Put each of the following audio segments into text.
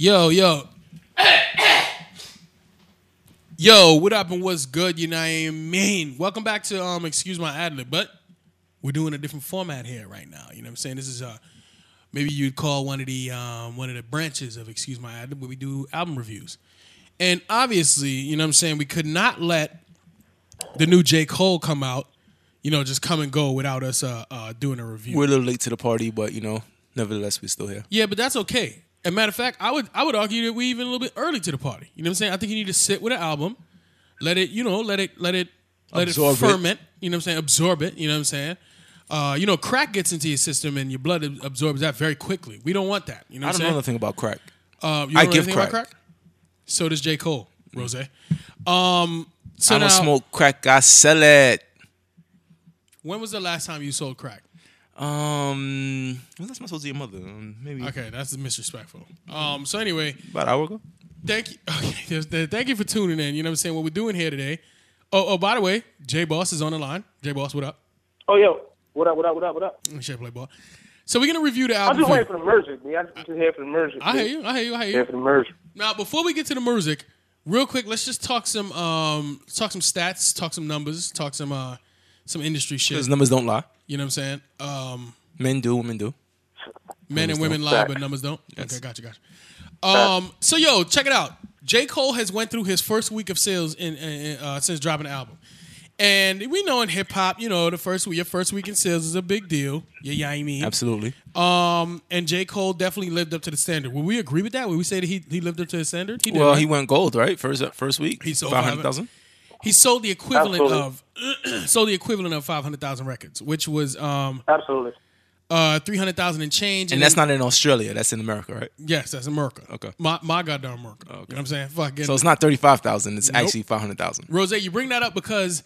Yo, yo. Yo, what up and what's good? You know what I mean? Welcome back to um excuse my ad but we're doing a different format here right now. You know what I'm saying? This is uh maybe you'd call one of the um one of the branches of excuse my ad where we do album reviews. And obviously, you know what I'm saying, we could not let the new J. Cole come out, you know, just come and go without us uh, uh doing a review. We're a little late to the party, but you know, nevertheless, we're still here. Yeah, but that's okay. As a matter of fact, I would I would argue that we even a little bit early to the party. You know what I'm saying? I think you need to sit with an album, let it, you know, let it let it let Absorb it it. ferment. You know what I'm saying? Absorb it. You know what I'm saying? Uh, you know, crack gets into your system and your blood absorbs that very quickly. We don't want that. You know I don't I'm know nothing about crack. Uh, you I give crack. crack. So does J. Cole, Rose. Um, so I don't now, smoke crack. I sell it. when was the last time you sold crack? Um, when that's my supposed to be your mother? Um, maybe Okay, that's disrespectful. Um, so anyway, about an hour ago. thank you. Okay, thank you for tuning in. You know what I'm saying? What we're doing here today. Oh, oh, by the way, J Boss is on the line. J Boss, what up? Oh, yo, what up, what up, what up, what up? Let me share play ball. So we're gonna review the album. I'm just waiting for the merger, man. I'm just here for the merger. I man. hear you. I hear you. I hear Here you. for the merger. Now, before we get to the music, real quick, let's just talk some um talk some stats, talk some numbers, talk some uh some industry shit. Because numbers don't lie. You know what I'm saying? Um, Men do, women do. men and women lie, but numbers don't. Okay, gotcha, gotcha. Um, so yo, check it out. J. Cole has went through his first week of sales in, in uh, since dropping the album, and we know in hip hop, you know, the first week, your first week in sales is a big deal. Yeah, yeah, I mean, Absolutely. Um, and J. Cole definitely lived up to the standard. Would we agree with that? Would we say that he, he lived up to the standard? He did, Well, right? he went gold, right? First first week. He sold five hundred thousand. He sold the equivalent Absolutely. of sold the equivalent of five hundred thousand records, which was um Absolutely. uh three hundred thousand and change. And that's then- not in Australia. That's in America, right? yes, that's America. Okay. my my goddamn America. You know what I'm saying? Fuck. So it's not thirty five thousand. It's Nope. actually five hundred thousand. Rose, you bring that up because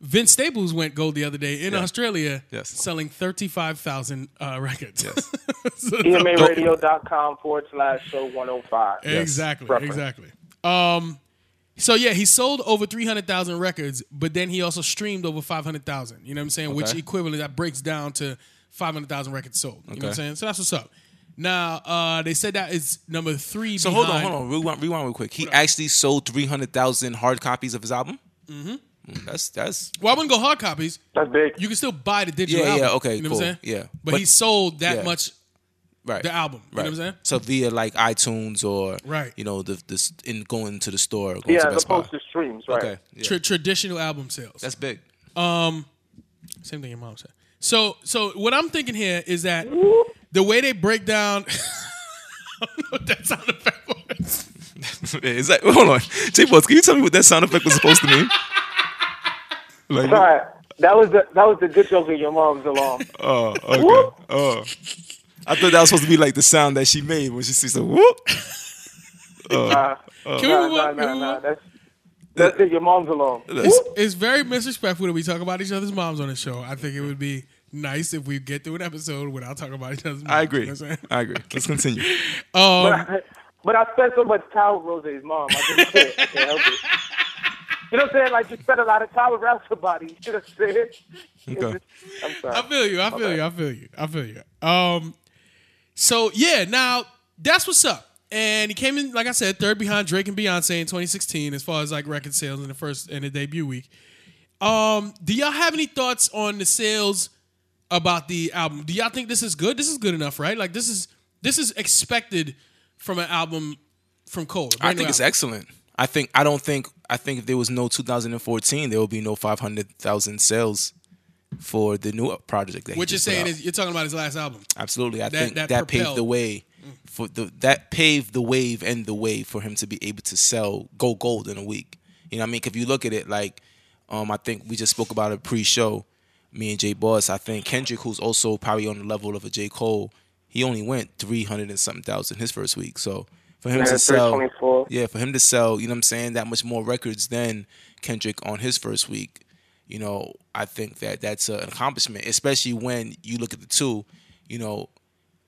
Vince Staples went gold the other day in Yeah. Australia, Yes. selling thirty five thousand uh, records. Yes. So- EMARadio.com forward slash show 105. Exactly, Reference. exactly. Um, so yeah, he sold over three hundred thousand records, but then he also streamed over five hundred thousand. You know what I'm saying? Which Okay. equivalent that breaks down to five hundred thousand records sold. You know what I'm saying? So that's what's up. Now uh, they said that is number three. So hold on, hold on. Rewind, rewind real quick. He actually sold three hundred thousand hard copies of his album. Mm-hmm. That's that's Well, I wouldn't go hard copies. That's big. You can still buy the digital Yeah, yeah, album. okay, you know cool, what I'm saying? yeah. but, But- he sold that yeah. much right. the album. You Right. know what I'm saying? So via like iTunes or Right. you know the this in going to the store, going Yeah, to as Best Buy. to streams, right? Okay, yeah. Tra- traditional album sales. that's big. Um, same thing your mom said. So, so what I'm thinking here is that the way they break down. I don't know what that sound effect was. Is that hold on, J Boss? Can you tell me what that sound effect was supposed to mean? Like, Sorry. That was the that was the good joke of your mom's alarm. oh, okay. Oh, I thought that was supposed to be like the sound that she made when she sees a whoop. Uh, nah, move nah. Can nah, we move nah. on? That's that's it, your mom's alarm. That's- It's very disrespectful that we talk about each other's moms on the show. I think it would be nice if we get through an episode without talking about each other's moms. I You agree. know what I'm? I agree. Let's continue. But I, but I spent so much time with Rose's mom. I just can't, I can't help it. You know what I'm saying? Like you spent a lot of time around somebody. You know what I'm saying? Okay. just- I'm sorry. I feel you. I feel bad. you. I feel you. I feel you. Um, so yeah, now that's what's up. And he came in, like I said, third behind Drake and Beyonce in 2016 as far as like record sales in the first in the debut week. Um, do y'all have any thoughts on the sales about the album? Do y'all think this is good? This is good enough, right? Like this is this is expected from an album from Cole. I think it's album. excellent. I think I don't think I think if there was no 2014, there will be no 500,000 sales for the new project. That he What you're saying out. is you're talking about his last album. absolutely. I that- think that that, paved the way for the that paved the wave and the way for him to be able to sell go gold in a week. You know, what I mean, if you look at it like, um, I think we just spoke about it pre-show. Me and Jay Boss. I think Kendrick, who's also probably on the level of a J Cole, he only went 300 and something thousand his first week. So for him to sell yeah, for him to sell, you know what I'm saying, that much more records than Kendrick on his first week, you know, I think that that's an accomplishment, especially when you look at the two, you know,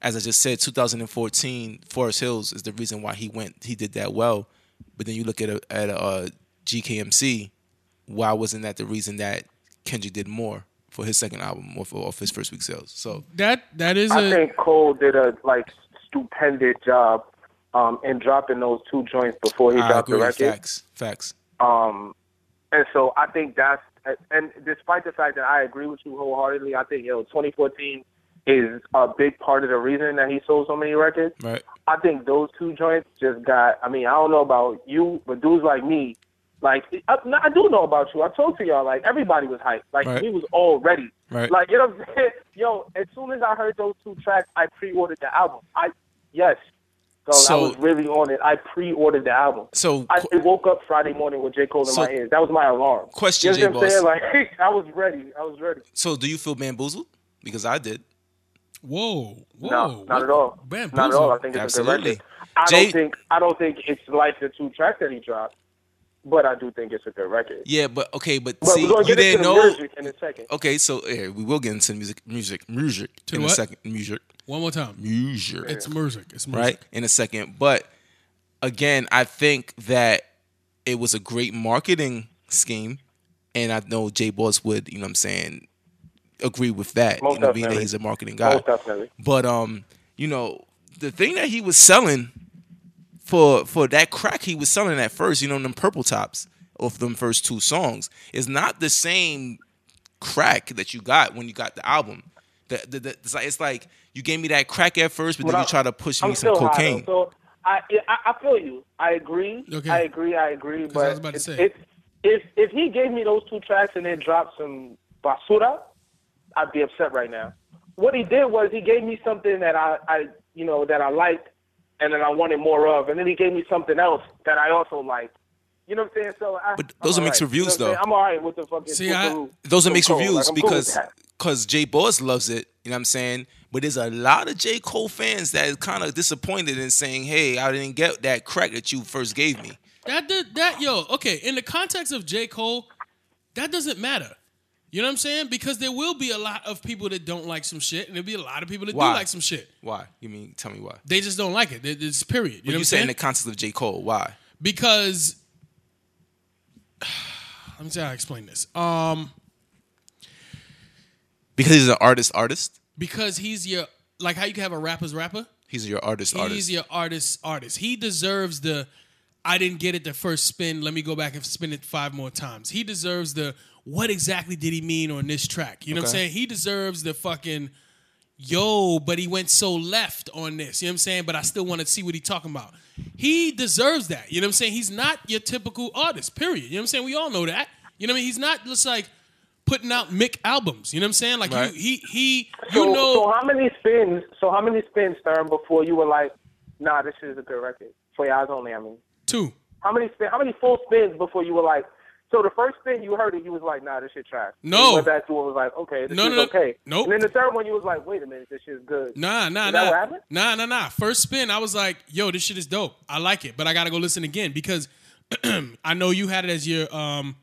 as I just said, 2014, Forest Hills is the reason why he went, he did that well. But then you look at a, at a, uh, GKMC, why wasn't that the reason that Kendrick did more for his second album or for off his first week sales? So That that is I a think Cole did a like stupendous job um, in dropping those two joints before he I dropped the record. Facts. Facts. Um, and so I think that's and despite the fact that I agree with you wholeheartedly, I think yo 2014 is a big part of the reason that he sold so many records. Right. I think those two joints just got. I mean, I don't know about you, but dudes like me, like I, I do know about you. I told to y'all, like everybody was hyped. Like Right. we was all ready. Right. Like you know what I'm saying? Yo, as soon as I heard those two tracks, I pre-ordered the album. I yes. So, I was really on it. I pre-ordered the album. So I woke up Friday morning with J. Cole in So- my ears. That was my alarm. Question, you know I'm J-Boss. Like I was ready. I was ready. so do you feel bamboozled? Because I did. Whoa, whoa, No, what- not at all. Bamboozled. Not at all. I think it's Absolutely. a good record. I don't think I don't think it's like the two tracks that he dropped, but I do think it's a good record. Yeah, but okay, but, But see, we're you didn't know. music in a second. Okay, so yeah, we will get into music, music, music To in a second. Music, One more time. music. It's music. It's music. right in a second. But again, I think that it was a great marketing scheme, and I know Jay Boss would, you know, what I'm saying, agree with that. Most you know, being that definitely. he's a marketing guy. Most definitely. But um, you know, the thing that he was selling for for that crack he was selling at first, you know, them purple tops of them first two songs is not the same crack that you got when you got the album. The, the, the, it's, like, it's like you gave me that crack at first, but But then I- you try to push me I'm some cocaine. though. So I, I I feel you. I agree. Okay. I agree. I agree. But I was about to if, say. if if if he gave me those two tracks and then dropped some basura, I'd be upset right now. What he did was he gave me something that I, I you know that I liked and then I wanted more of, and then he gave me something else that I also liked. You know what I'm saying? So I, But I'm those are all mixed right. reviews, you know what I'm though. I'm all right with the fucking. See, I- the- Those are with mixed Cole. reviews Like, I'm cool because because Jay Boss loves it. You know what I'm saying? But there's a lot of J Cole fans that is kind of disappointed in saying, "Hey, I didn't get that crack that you first gave me." That did that yo, okay, in the context of J. Cole, that doesn't matter. You know what I'm saying? Because there will be a lot of people that don't like some shit, and there'll be a lot of people that Why? do like some shit. Why? You mean tell me why? They just don't like it. It's period. You But know you, what I'm say in saying? the context of J Cole, why? because let me see how I explain this. Um, Because he's an artist. Artist. because he's your like how you can have a rapper's rapper. He's your artist. He's artist. He's your artist artist. He deserves the I didn't get it the first spin. Let me go back and spin it five more times. He deserves the what exactly did he mean on this track? You know what I'm saying? He deserves the fucking yo, but he went so left on this. You know what I'm saying? But I still want to see what he's talking about. He deserves that. You know what I'm saying? He's not your typical artist, period. You know what I'm saying? We all know that. You know what I mean? He's not just like putting out Mick albums. You know what I'm saying? Like Right. you, he he So, you know so how many spins? So how many spins, Stern, before you were like, "Nah, this is a good record"? 4 Your Eyez Only, I mean. two. How many spin? How many full spins before you were like? So the first spin you heard it, you was like, "Nah, this shit trash." No. You went back to it, was like, "Okay, this No, is no, no. okay." Nope. And then the third one, you was like, "Wait a minute, this shit's good." Nah, nah, Is that nah. what happened? Nah, nah, nah. First spin, I was like, yo, this shit is dope. I like it, but I gotta go listen again because I know you had it as your um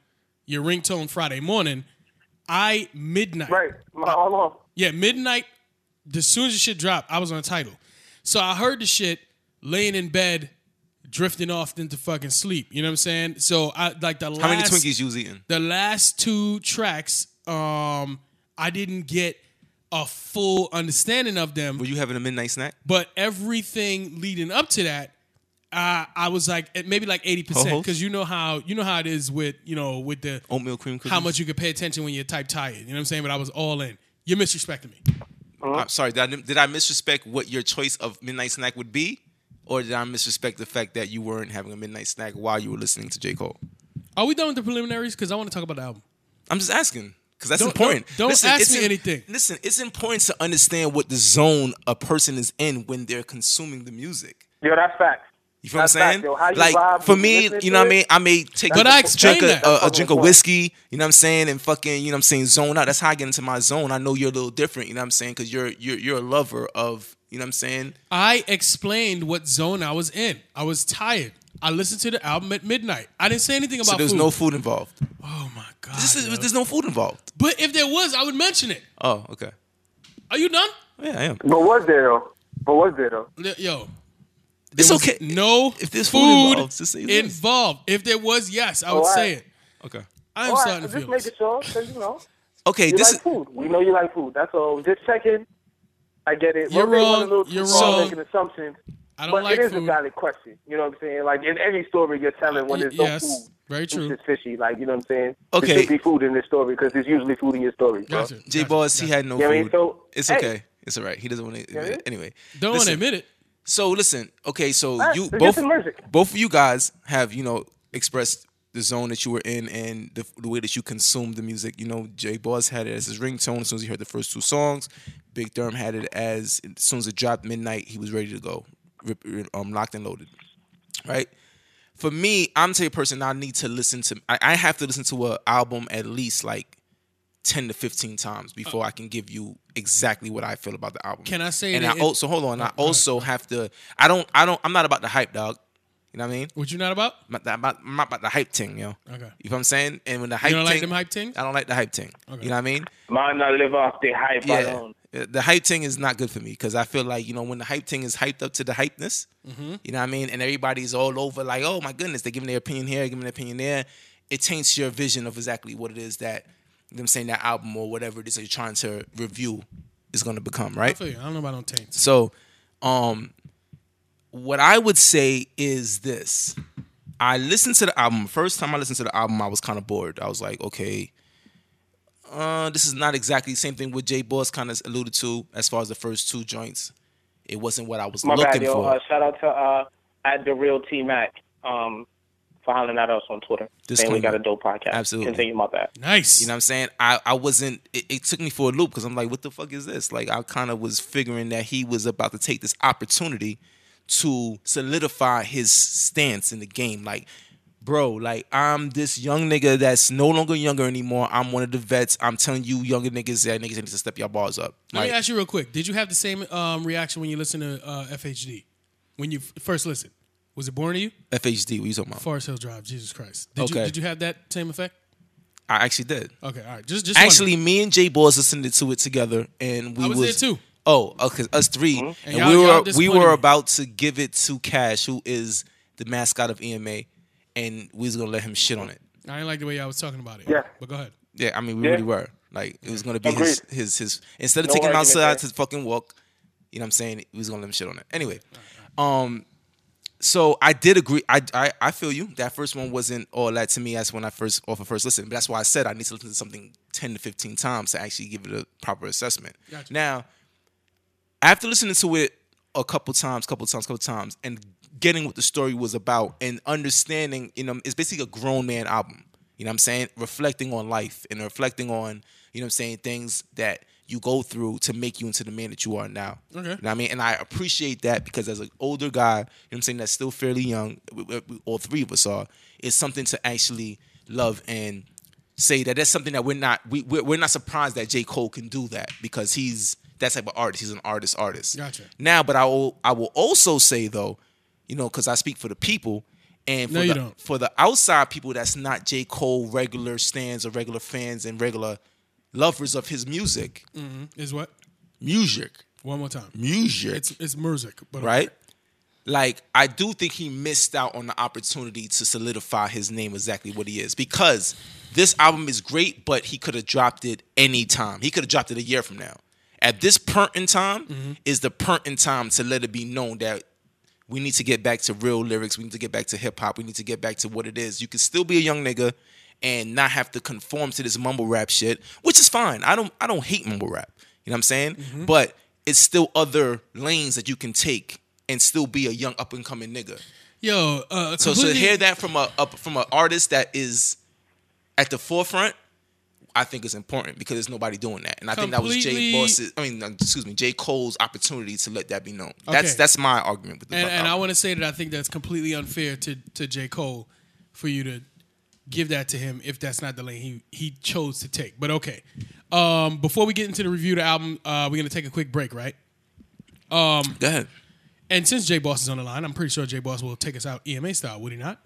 your ringtone Friday morning. I midnight. Right. Hold on. Yeah, midnight. As soon as the shit dropped, I was on a title. So I heard the shit laying in bed, drifting off into fucking sleep. You know what I'm saying? So I like the last How many Twinkies you was eating? the last two tracks, um, I didn't get a full understanding of them. Were you having a midnight snack? But everything leading up to that, uh, I was like at maybe like eighty percent Ho-hos? because you know how you know how it is with you know with the Oatmeal cream cookies. how much you could pay attention when you're type tired. You know what I'm saying? But I was all in. You're misrespecting me. I'm sorry. Did I, did I misrespect what your choice of midnight snack would be, or did I misrespect the fact that you weren't having a midnight snack while you were listening to J Cole? Are we done with the preliminaries? Because I want to talk about the album. I'm just asking because that's Don't- important. don't- don't ask it's me im- anything. Listen, it's important to understand what the zone a person is in when they're consuming the music. Yo, that's facts. You feel what I'm saying? facts, yo. How you like for me, you know what I mean. I may take But a, I drink a, a, a drink of whiskey. You know what I'm saying? And fucking, you know what I'm saying, zone out. That's how I get into my zone. I know you're a little different. You know what I'm saying? Because you're you're you're a lover of. You know what I'm saying? I explained what zone I was in. I was tired. I listened to the album at midnight. I didn't say anything about So there's food. no food involved. Oh my god. This is, there's no food involved. but if there was, I would mention it. Oh, okay. Are you done? Yeah, I am. But was there though? But was there though? Li- Yo. It's there was okay. No If there's food food involved, say involved. If there was, yes, I would all say it. Okay. I am All right, starting to just feel making this. sure, cause you know Okay. you This like is food. We know you like food. That's all. Just checking. I get it. You're Rose wrong. Little You're far wrong. Making assumptions. I don't but like it is food. a valid question. You know what I'm saying? Like in any story you're telling, uh, when Y- there's no yes, food, very it's true. just fishy. Like you know what I'm saying? Okay. There should be food in this story because there's usually food in your story. Bro. Gotcha. J gotcha, he had no You know what I mean? food. So It's hey, okay. It's all right. He doesn't want to. Yeah. Anyway, Don't want to admit it. So listen, okay, so Alright, you both both of you guys have you know expressed the zone that you were in and the, the way that you consumed the music. You know, Jay Boss had it as his ringtone as soon as he heard the first two songs. Big Therm had it as as soon as it dropped midnight, he was ready to go, rip, um, locked and loaded. Right. For me, I'm the type of person I need to listen to. I, I have to listen to an album at least like ten to fifteen times before I can give you exactly what I feel about the album. Can I say And that I also hold on. I also have to. I don't. I don't. I'm not about the hype, dog. You know what I mean? What you not about? I'm not, I'm not, I'm not about the hype thing, yo. Okay. You know what I'm saying? And when the hype You don't like them hype things? I don't like the hype thing. Okay. You know what I mean? Man, not live off the hype Yeah. alone. Uh, The hype thing is not good for me because I feel like, you know, when the hype thing is hyped up to the hypeness, Mm-hmm. you know what I mean? And everybody's all over like, oh my goodness, they're giving their opinion here, giving their opinion there. It taints your vision of exactly what it is that, you know what I'm saying, that album or whatever it is that you're trying to review is going to become, I right? feel you. I don't know about no taint. So, um, what I would say is this: I listened to the album. First time I listened to the album, I was kind of bored. I was like, okay, uh, this is not exactly the same thing what Jay Boss kind of alluded to as far as the first two joints. It wasn't what I was My looking bad, yo. for. Uh, shout out to uh, at the real T Mac um, for hollering at us on Twitter. saying we Disclaimer. got a dope podcast. Absolutely. Continue my bad. Nice. You know what I'm saying? I, I wasn't, it, it took me for a loop because I'm like, what the fuck is this? Like, I kind of was figuring that he was about to take this opportunity to solidify his stance in the game. Like, bro, like, I'm this young nigga that's no longer younger anymore. I'm one of the vets. I'm telling you, younger niggas, that niggas need to step your bars up. Let me ask you real quick. Did you have the same um, reaction when you listened to uh, FHD? When you first listened? Was it born to you? FHD, what you talking about? Forest Hill Drive, Jesus Christ. Did, you, Okay. did you have that same effect? I actually did. Okay, all right. Just, just Actually, me and Jay Boss listened to it together, and we I was there too. Oh, okay, us 3 And and, we were we were about to give it to Cash, who is the mascot of EMA, and we was gonna let him shit on it. I didn't like the way I was talking about it. Yeah. But go ahead. Yeah, I mean we Yeah. really were. Like it was gonna be his Agreed. his his instead of No taking him argument outside there. to fucking walk, you know what I'm saying? We was gonna let him shit on it. Anyway, um, so I did agree. I, I I feel you. That first one wasn't all that to me as when I first off of first listen. But that's why I said I need to listen to something ten to fifteen times to actually give it a proper assessment. Gotcha. Now, after listening to it a couple times, couple times, couple times, and getting what the story was about and understanding, you know, it's basically a grown man album. You know what I'm saying? Reflecting on life and reflecting on, you know what I'm saying, things that you go through to make you into the man that you are now. Okay. You know what I mean? And I appreciate that because as an older guy, you know what I'm saying, that's still fairly young, we- we- we- all three of us are, it's something to actually love and say that that's something that we're not we we're, we're not surprised that J Cole can do that because he's that type of artist. He's an artist artist. Gotcha. Now, but I will I will also say though, you know, because I speak for the people. And for No, the, for the outside people that's not J. Cole regular stands or regular fans and regular lovers of his music. Mm-hmm. Is what? Music. One more time. Music. It's it's music, but right? Like I do think he missed out on the opportunity to solidify his name exactly what he is because this album is great, but he could have dropped it any time. He could have dropped it a year from now. At this point in time is the point in time to let it be known that we need to get back to real lyrics. We need to get back to hip hop. We need to get back to what it is. You can still be a young nigga and not have to conform to this mumble rap shit, which is fine. I don't I don't hate mumble rap. You know what I'm saying? But it's still other lanes that you can take and still be a young up and coming nigga. Yo, uh, So to hear that from a, a from an artist that is at the forefront, I think is important because there's nobody doing that, and I think that was Jay Boss's. I mean, excuse me, Jay Cole's opportunity to let that be known. That's Okay. that's my argument with the and, and I want to say that I think that's completely unfair to to J Cole for you to give that to him if that's not the lane he he chose to take. But okay, um, before we get into the review of the album, uh, we're gonna take a quick break, right? Go ahead. And since J Boss is on the line, I'm pretty sure J Boss will take us out EMA style, would he not?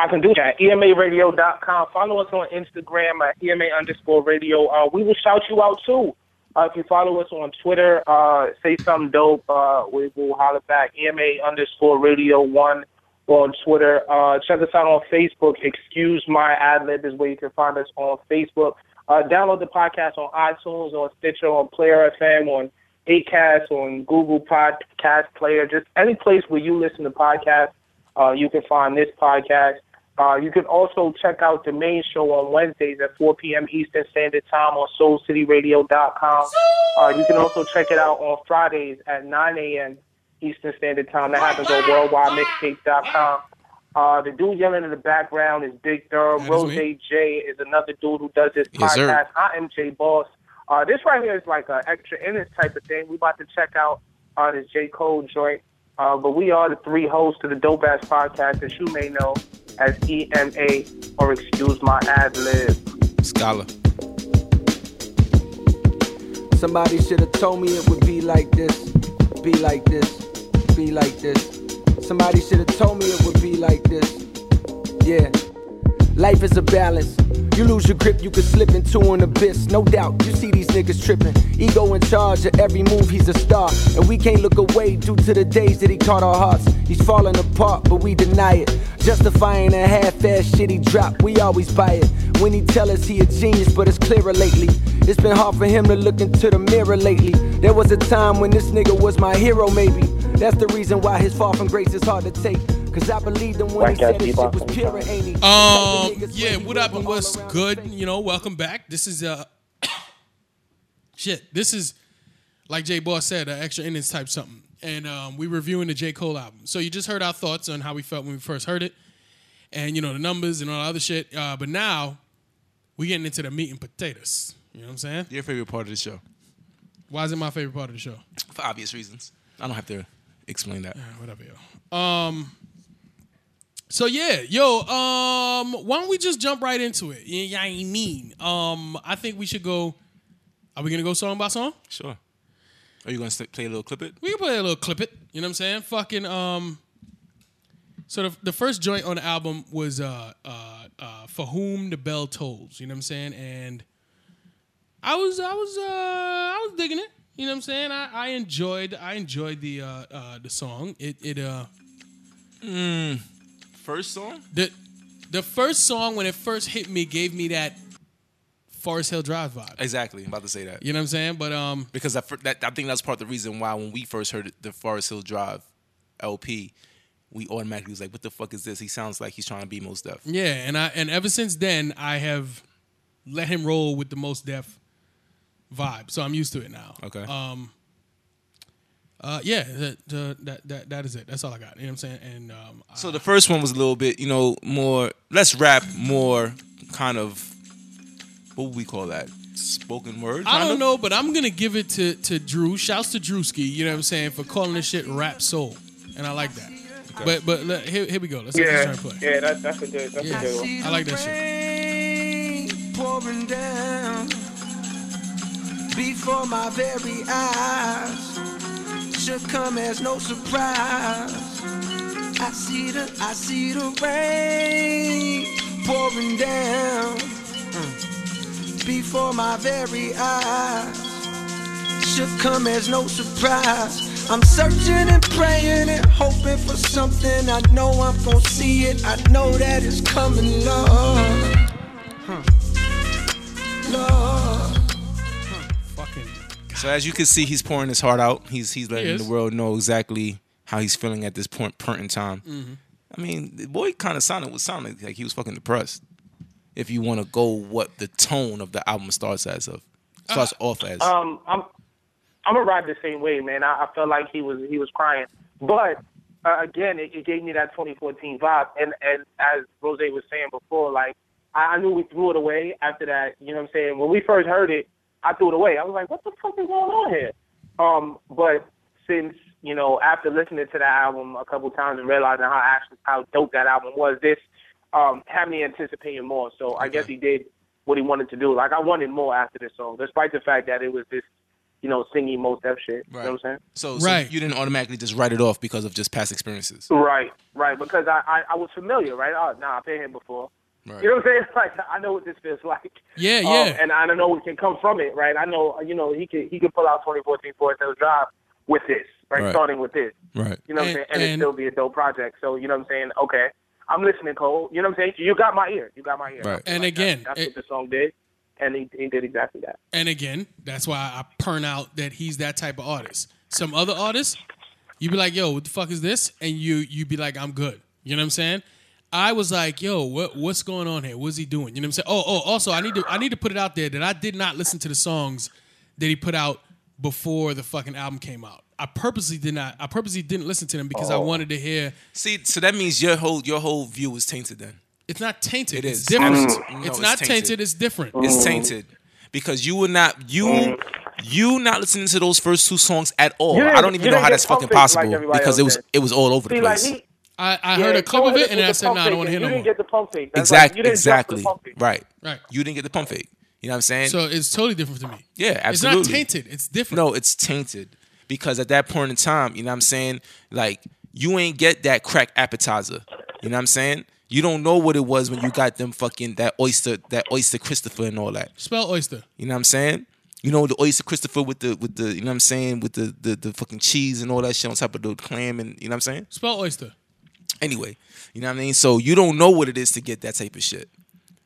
I can do that. EMAradio.com. Follow us on Instagram at EMA underscore radio. Uh, we will shout you out too. Uh, if you follow us on Twitter, uh, say something dope. Uh, we will holler back. EMA underscore radio one on Twitter. Uh, check us out on Facebook. Excuse my ad lib is where you can find us on Facebook. Uh, download the podcast on iTunes, on Stitcher, on Player FM, on Acast, on Google Podcast Player, just any place where you listen to podcasts, you can find this podcast. Uh, you can also check out the main show on Wednesdays at 4 p.m. Eastern Standard Time on SoulCityRadio.com. Uh, you can also check it out on Fridays at 9 a.m. Eastern Standard Time. That happens on WorldWideMixtapes.com. Uh, the dude yelling in the background is Big is Rose me. J is another dude who does this Yes, sir. podcast. I am J Boss. Uh, this right here is like an extra innings type of thing. We about to check out uh, this J Cole joint. Uh, but we are the three hosts of the Dope Ass Podcast that you may know as EMA or Excuse My Ad Lib. Scholar. Somebody should have told me it would be like this, be like this, be like this. Somebody should have told me it would be like this. Yeah. Life is a balance. You lose your grip, you could slip into an abyss. No doubt, you see these niggas tripping. Ego in charge of every move, he's a star. And we can't look away due to the days that he caught our hearts. He's falling apart, but we deny it. Justifying a half-ass shit he drop, we always buy it. When he tell us he a genius, but it's clearer lately. It's been hard for him to look into the mirror lately. There was a time when this nigga was my hero, maybe. That's the reason why his fall from grace is hard to take. Cause I believed him when White he said Cat his shit Bebop was and pure, ain't he? Um, yeah, what up and what's good? You know, welcome back. This is uh, shit. This is like Jay Boss said, an extra innings type something, and um, we reviewing the J Cole album. So you just heard our thoughts on how we felt when we first heard it, and you know the numbers and all the other shit. Uh, but now we getting into the meat and potatoes. You know what I'm saying? Your favorite part of the show? Why is it my favorite part of the show? For obvious reasons. I don't have to explain that. whatever, yo. Um. So yeah, yo. Um. Why don't we just jump right into it? Yeah, I mean. Um. I think we should go. Are we gonna go song by song? Sure. Are you going to play a little clip it? We can play a little clip it. You know what I'm saying? Fucking. Um. So the, the first joint on the album was uh uh uh for whom the bell tolls. You know what I'm saying? And I was I was uh I was digging it. You know what I'm saying? I, I enjoyed I enjoyed the uh uh the song. It it uh. First song? the the first song when it first hit me gave me that Forest Hill Drive vibe. Exactly. I'm about to say that. You know what I'm saying? But um, Because I, that, I think that's part of the reason why when we first heard the Forest Hill Drive LP, we automatically was like, what the fuck is this? He sounds like he's trying to be Mos Def. yeah, and I and ever since then I have let him roll with the Mos Def vibe, so I'm used to it now. Okay. Um. Uh, yeah, that, uh, that that that is it. That's all I got. You know what I'm saying? And um, So the first one was a little bit, you know, more less rap, more kind of what would we call that? Spoken word. I don't of? know, but I'm gonna give it to to Drew. Shouts to Drewski. You know what I'm saying for calling this shit rap soul, and I like that. But but let, here here we go. Let's, let's Yeah, try to play. yeah, that's that's a good, that's Yeah. a good one. I like that shit. shit. Pouring down before my very eyes should come as no surprise. I see the I see the rain pouring down mm, before my very eyes should come as no surprise. I'm searching and praying and hoping for something. I know I'm gonna see it. I know that it's coming, Lord. Lord. Fucking So as you can see, he's pouring his heart out. He's he's letting is. the world know exactly how he's feeling at this point, point in time. Mm-hmm. I mean, the boy kind of sounded was sounding like he was fucking depressed. If you want to go, what the tone of the album starts as of starts Uh, off as. Um, I'm I'm gonna ride the same way, man. I, I felt like he was he was crying, but uh, again, it, it gave me that 2014 vibe. And and as Rose was saying before, like I, I knew we threw it away after that. You know what I'm saying? When we first heard it, I threw it away. I was like, what the fuck is going on here? Um, but since you know, after listening to that album a couple times and realizing how actually how dope that album was, this um had me anticipating more. So I guess he did what he wanted to do. Like I wanted more after this song, despite the fact that it was this, you know, singing Mos Def shit. You know what I'm saying? so, so Right. you didn't automatically just write it off because of just past experiences. Right, right. Because I, I, I was familiar, right? Oh, nah, I've been here before. Right. You know what I'm saying? Like I know what this feels like. Yeah, Um, yeah. and I don't know what can come from it, right? I know, you know, he could he could pull out 2014 Forest Drive with this, right? Right. Starting with this. Right. You know what I'm saying? And, it and- still be a dope project. So you know what I'm saying? Okay, I'm listening, Cole. You know what I'm saying? You got my ear. You got my ear. Right. And Like, again, that's, that's it- what the song did. and he, he did exactly that. And again, that's why I pern out that he's that type of artist. Some other artists, you'd be like, "Yo, what the fuck is this?" And you you'd be like, "I'm good." You know what I'm saying? I was like, "Yo, what what's going on here? What's he doing?" You know what I'm saying? Oh, oh, also, I need to I need to put it out there that I did not listen to the songs that he put out before the fucking album came out. I purposely did not. I purposely didn't listen to them because I Oh. wanted to hear. See, so that means your whole your whole view was tainted then. It's not tainted. It it's is. different. Absolutely. No, it's it's not tainted. tainted. It's different. It's tainted because you were not you you not listening to those first two songs at all. You I don't even know how that's fucking pump faked like possible because it was did. it was all over the See, like place. he, I, I yeah, heard a clip of it and I said, pump "No, I don't want to hear and no You didn't get the pump fake. That's Exactly, like, you didn't jump to the exactly. Right. Right. You didn't get the pump fake. You know what I'm saying? So it's totally different to me. yeah, absolutely. It's not tainted. It's different. No, it's tainted because at that point in time, you know what I'm saying? Like you ain't get that crack appetizer. You know what I'm saying? You don't know what it was when you got them fucking that oyster, that oyster Christopher and all that. Spell oyster. You know what I'm saying? You know the oyster Christopher with the with the you know what I'm saying with the the, the fucking cheese and all that shit on top of the clam and you know what I'm saying? Spell oyster. Anyway, you know what I mean? So you don't know what it is to get that type of shit.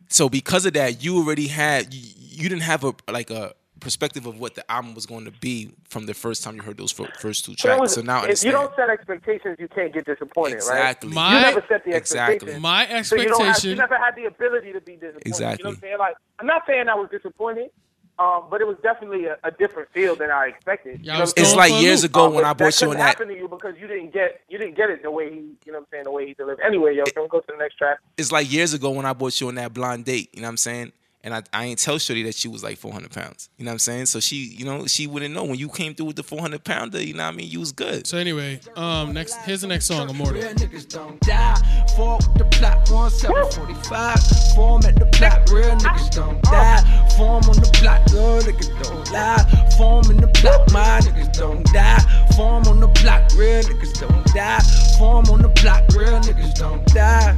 So because of that, you already had you, you didn't have a like a perspective of what the album was going to be from the first time you heard those first two But it tracks. was- so now I if you don't set expectations, you can't get disappointed, exactly. right? My- You never set the Exactly. expectations. My So you don't have, you never had the ability to be disappointed. Exactly. You know Exactly. what I'm saying? Like, I'm not saying I was disappointed, um, but it was definitely a, a different feel than I expected. Yeah, you know was what I'm It's like years ago Um, when I brought you on couldn't that. happen to you because you didn't get you didn't get it the way he you know what I'm saying the way he delivered. Anyway, yo, can we go to the next track? It's like years ago when I brought you on that blind date. You know what I'm saying? And I, I ain't tell Shorty that she was like 400 pounds. You know what I'm saying? So she, you know, she wouldn't know when you came through with the 400 pounder. You know what I mean? You was good. So anyway, um, next here's the next song, Immortal. Real niggas don't die. Fall with the plot, one seven forty five. Form at the plot, real niggas don't die. Form on the plot, real niggas don't lie. Form in the plot, my niggas don't die. Form on the plot, real niggas don't die. Form on the plot, real niggas don't die.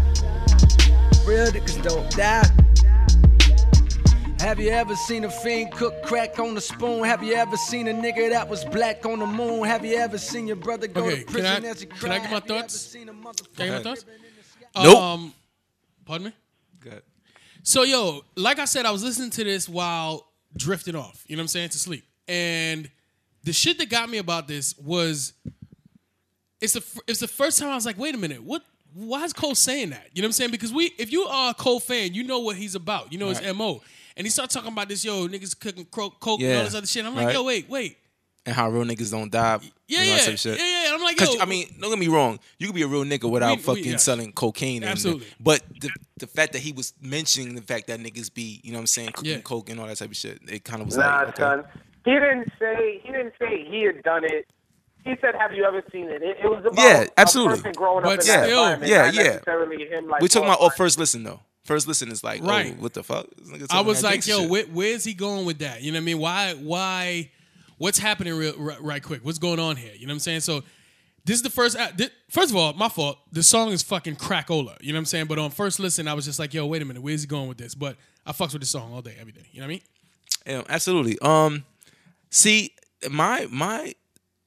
Real niggas don't die. Have you ever seen a fiend cook crack on the spoon? Have you ever seen a nigga that was black on the moon? Have you ever seen your brother go Okay, to can prison I- as he can I get my Have you ever thoughts? seen a motherfucker- Can you hear my thoughts? Nope. Um, pardon me. Good. So yo, like I said, I was listening to this while drifting off. You know what I'm saying to sleep, and the shit that got me about this was it's the it's the first time I was like, wait a minute, what? Why is Cole saying that? You know what I'm saying? Because we, if you are a Cole fan, you know what he's about. You know his mo. And he started talking about this, yo, niggas cooking cro- coke and all this other shit. I'm like, Right. yo, wait, wait. And how real niggas don't die. Yeah, and all yeah, type yeah, yeah. I'm like, Cause yo, I mean, don't get me wrong. You could be a real nigga without We- we- fucking selling cocaine. And, Absolutely. But the the fact that he was mentioning the fact that niggas be, you know what I'm saying, cooking Yeah. coke and all that type of shit, it kind of was Nah, like, okay. son. He didn't say he didn't say he had done it. He said, "Have you ever seen it?" It, it was about Yeah, a absolutely. person growing But up in still, that environment, yeah, not yeah. necessarily him, like, We're talking about oh, first listen though. First listen is like, Right. oh, what the fuck? I was like, yo, where, where's he going with that? You know what I mean? Why, why, what's happening real, right, right quick? What's going on here? You know what I'm saying? So this is the first, uh, thi- first of all, my fault. The song is fucking crackola. You know what I'm saying? But on first listen, I was just like, yo, wait a minute, where's he going with this? But I fucks with the song all day, every day. You know what I mean? Yeah, absolutely. Um, see, my my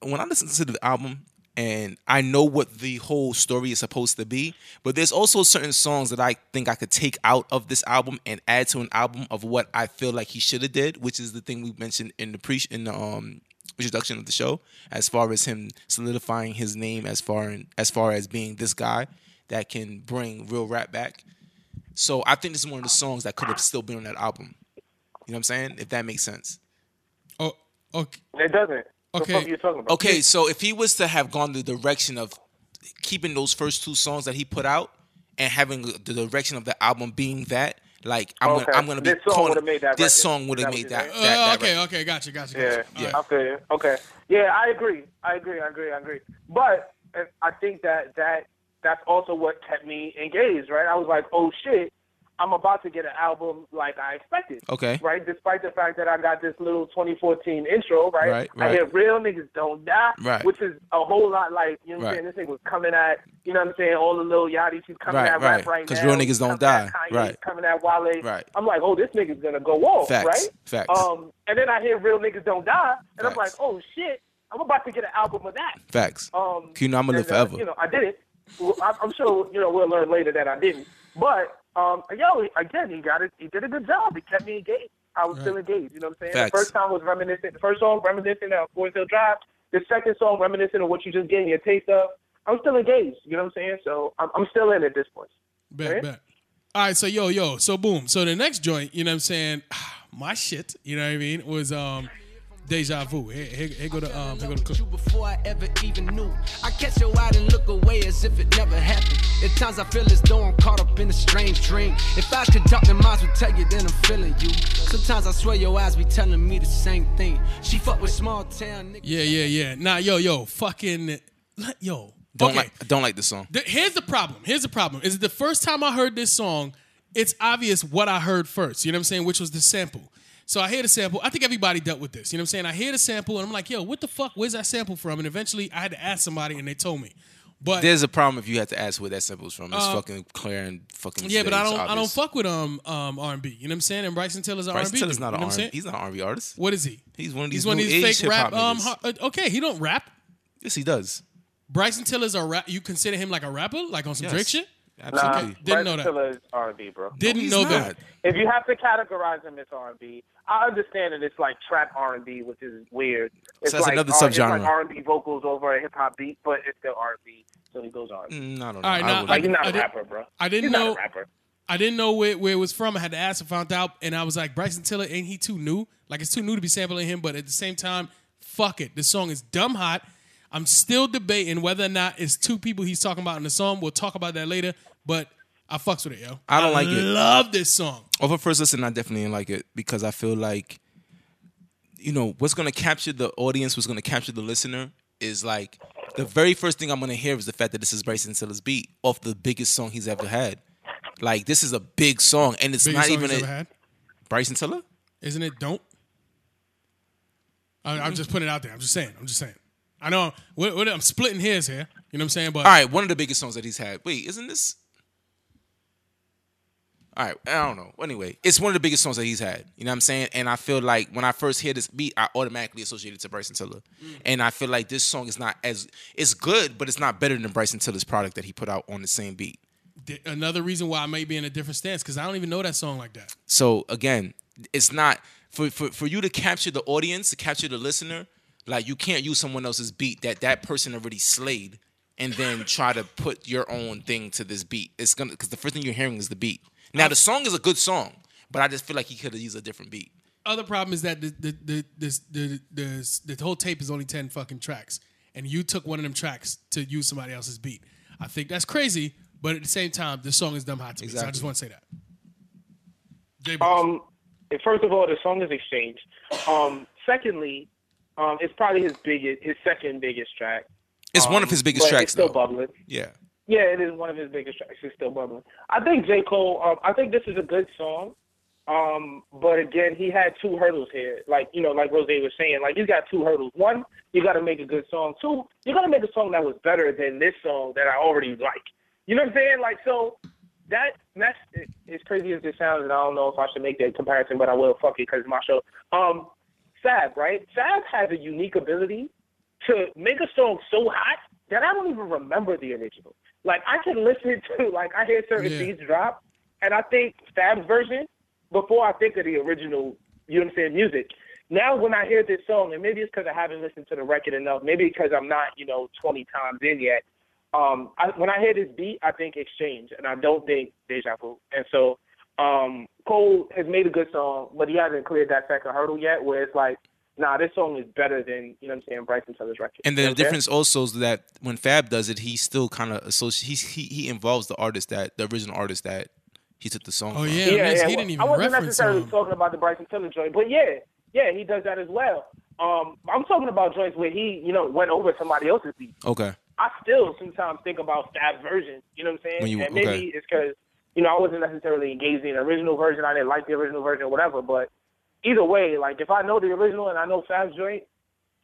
when I listen to the album and I know what the whole story is supposed to be, but there's also certain songs that I think I could take out of this album and add to an album of what I feel like he should have did, which is the thing we mentioned in the pre in the um introduction of the show, as far as him solidifying his name as far in, as far as being this guy that can bring real rap back. So I think this is one of the songs that could have still been on that album. You know what I'm saying? If that makes sense. Oh, okay. It doesn't. What Okay. the are you talking about? Okay, so if he was to have gone the direction of keeping those first two songs that he put out and having the direction of the album being that, like I'm Okay. gonna I'm gonna be This song would've made that this record. song would have made that that. that, Uh, that okay, record. okay, gotcha, gotcha, Yeah, gotcha. All Yeah. right. Okay, okay. Yeah, I agree. I agree. I agree. I agree. But I think that that that's also what kept me engaged. Right? I was like, oh shit, I'm about to get an album like I expected. Okay. Right? Despite the fact that I got this little 2014 intro. Right? Right, I hear real niggas don't die. Right. Which is a whole lot like you know what Right. I'm saying. This thing was coming at you know what I'm saying. All the little yachties she's coming Right, at right. rap right 'Cause now. real niggas don't die. Kanye, Right. Coming at Wale. Right. I'm like, oh, this nigga's gonna go off. Facts. Right? Facts. Um, and then I hear real niggas don't die, and I'm like, oh shit, I'm about to get an album of that. Facts. Um, You know I'm gonna live uh, forever. you know, I did it. Well, I'm sure you know we'll learn later that I didn't. But um, yo, again, he got it. He did a good job. He kept me engaged. I was still engaged. You know what I'm saying? Facts. The first time was reminiscent. The first song reminiscent of Forest Hill Drive. The second song reminiscent of what you just gave me a taste of. I'm still engaged. You know what I'm saying? So I'm, I'm still in at this point. Bet, Right? bet. All right, so yo, yo, so boom. So the next joint, you know what I'm saying? My shit, you know what I mean, was um Deja Vu. Here, here, here go the um here go the clip. you before I ever even knew. I catch your eye and look away as if it never happened. At times I feel as though I'm caught up in a strange dream. If I could talk, then minds would tell you that I'm feeling you. Sometimes I swear your eyes be telling me the same thing. She fuck with small town niggas. Yeah, yeah, yeah. Nah, yo, yo, fucking yo. Don't okay. like don't like the song. The- here's the problem. Here's the problem. Is the first time I heard this song, it's obvious what I heard first. You know what I'm saying? Which was the sample. So I hear the sample. I think everybody dealt with this. You know what I'm saying? I hear the sample and I'm like, yo, what the fuck? Where's that sample from? And eventually I had to ask somebody and they told me. But There's a problem if you had to ask where that sample's from. It's fucking clear and fucking. Uh, yeah, but I don't I don't fuck with um um R&B. You know what I'm saying? And Bryson Tiller's an R&B. Tiller's dude, not you know an R&B. He's not an R&B artist. What is he? He's one of these He's one of these fake rap. Um, uh, okay, he don't rap. Yes, he does. Bryson Tiller's a rap. You consider him like a rapper, like on some Yes. Drake shit? Absolutely. Nah, Didn't Bryson know that. Is R&B, bro. Didn't he's know not. that. If you have to categorize him as R&B, I understand that it's like trap R&B, which is weird. It's So that's like another R- it's subgenre. like R&B vocals over a hip hop beat, but it's still R&B, so he goes R&B. Mm, I don't know. All right, I now, wouldn't- Like he's not I a rapper, bro. I didn't he's know. Not a rapper. I didn't know where, where it was from. I had to ask and found out, and I was like, Bryson Tiller, ain't he too new? Like it's too new to be sampling him, but at the same time, fuck it. The song is dumb hot. I'm still debating whether or not it's two people he's talking about in the song. We'll talk about that later, but I fucks with it, yo. I don't like it. Love this song. Oh, Over first listen, I definitely didn't like it because I feel like, you know, what's gonna capture the audience, what's gonna capture the listener is like the very first thing I'm gonna hear is the fact that this is Bryson Tiller's beat off the biggest song he's ever had. Like this is a big song, and it's Biggest not song even he's a, ever had. Bryson Tiller. Isn't it? Don't. I, I'm just putting it out there. I'm just saying. I'm just saying. I know. What, what, I'm splitting hairs here. You know what I'm saying? But All right, one of the biggest songs that he's had. Wait, isn't this? All right, I don't know. Anyway, it's one of the biggest songs that he's had. You know what I'm saying? And I feel like when I first hear this beat, I automatically associate it to Bryson Tiller. Mm. And I feel like this song is not as it's good, but it's not better than Bryson Tiller's product that he put out on the same beat. another reason why I may be in a different stance because I don't even know that song like that. So again, it's not for, for for you to capture the audience, to capture the listener. Like you can't use someone else's beat that that person already slayed, and then try to put your own thing to this beat. It's gonna because the first thing you're hearing is the beat. Now the song is a good song, but I just feel like he could have used a different beat. Other problem is that the the the this, the, the the whole tape is only ten fucking tracks, and you took one of them tracks to use somebody else's beat. I think that's crazy, but at the same time, the song is dumb hot to me. So I just want to say that. J Boss. Um, first of all, the song is Exchange. Um, secondly, um, it's probably his biggest, his second biggest track. It's one Um, of his biggest but tracks, It's still though. bubbling. Yeah, Yeah, it is one of his biggest tracks. It's still bubbling. I think J. Cole, um, I think this is a good song. Um, but again, he had two hurdles here. Like, you know, like Rose was saying, like he's got two hurdles. One, you gotta make a good song. Two, you gotta make a song that was better than this song that I already like. You know what I'm saying? Like so that that's as crazy as it sounds, and I don't know if I should make that comparison, but I will. Fuck it, because it's my show. Um, right? Fab has a unique ability to make a song so hot that I don't even remember the original. Like I can listen to like I hear certain Yeah. beats drop, and I think Fab's version before I think of the original. You know what I'm saying? Music. Now when I hear this song, and maybe it's because I haven't listened to the record enough, maybe because I'm not you know 20 times in yet. Um, I, when I hear this beat, I think Exchange, and I don't think Deja Vu. And so um, Cole has made a good song, but he hasn't cleared that second hurdle yet, where it's like, nah, this song is better than you know what I'm saying Bryson Tiller's record. and You know the saying? difference also is that when Fab does it, he still kind of associate. He's, he he involves the artist that the original artist that he took the song. Oh, from. yeah. yeah, man, yeah. he didn't even I wasn't reference necessarily um, talking about the Bryson Tiller joint, but yeah, yeah, he does that as well. Um, I'm talking about joints where he, you know, went over somebody else's beat. Okay. I still sometimes think about Fab's version. You know what I'm saying? When you- and maybe okay. it's because you know I wasn't necessarily engaged in the original version. I didn't like the original version, or whatever. But either way, like if I know the original and I know Fab's joint,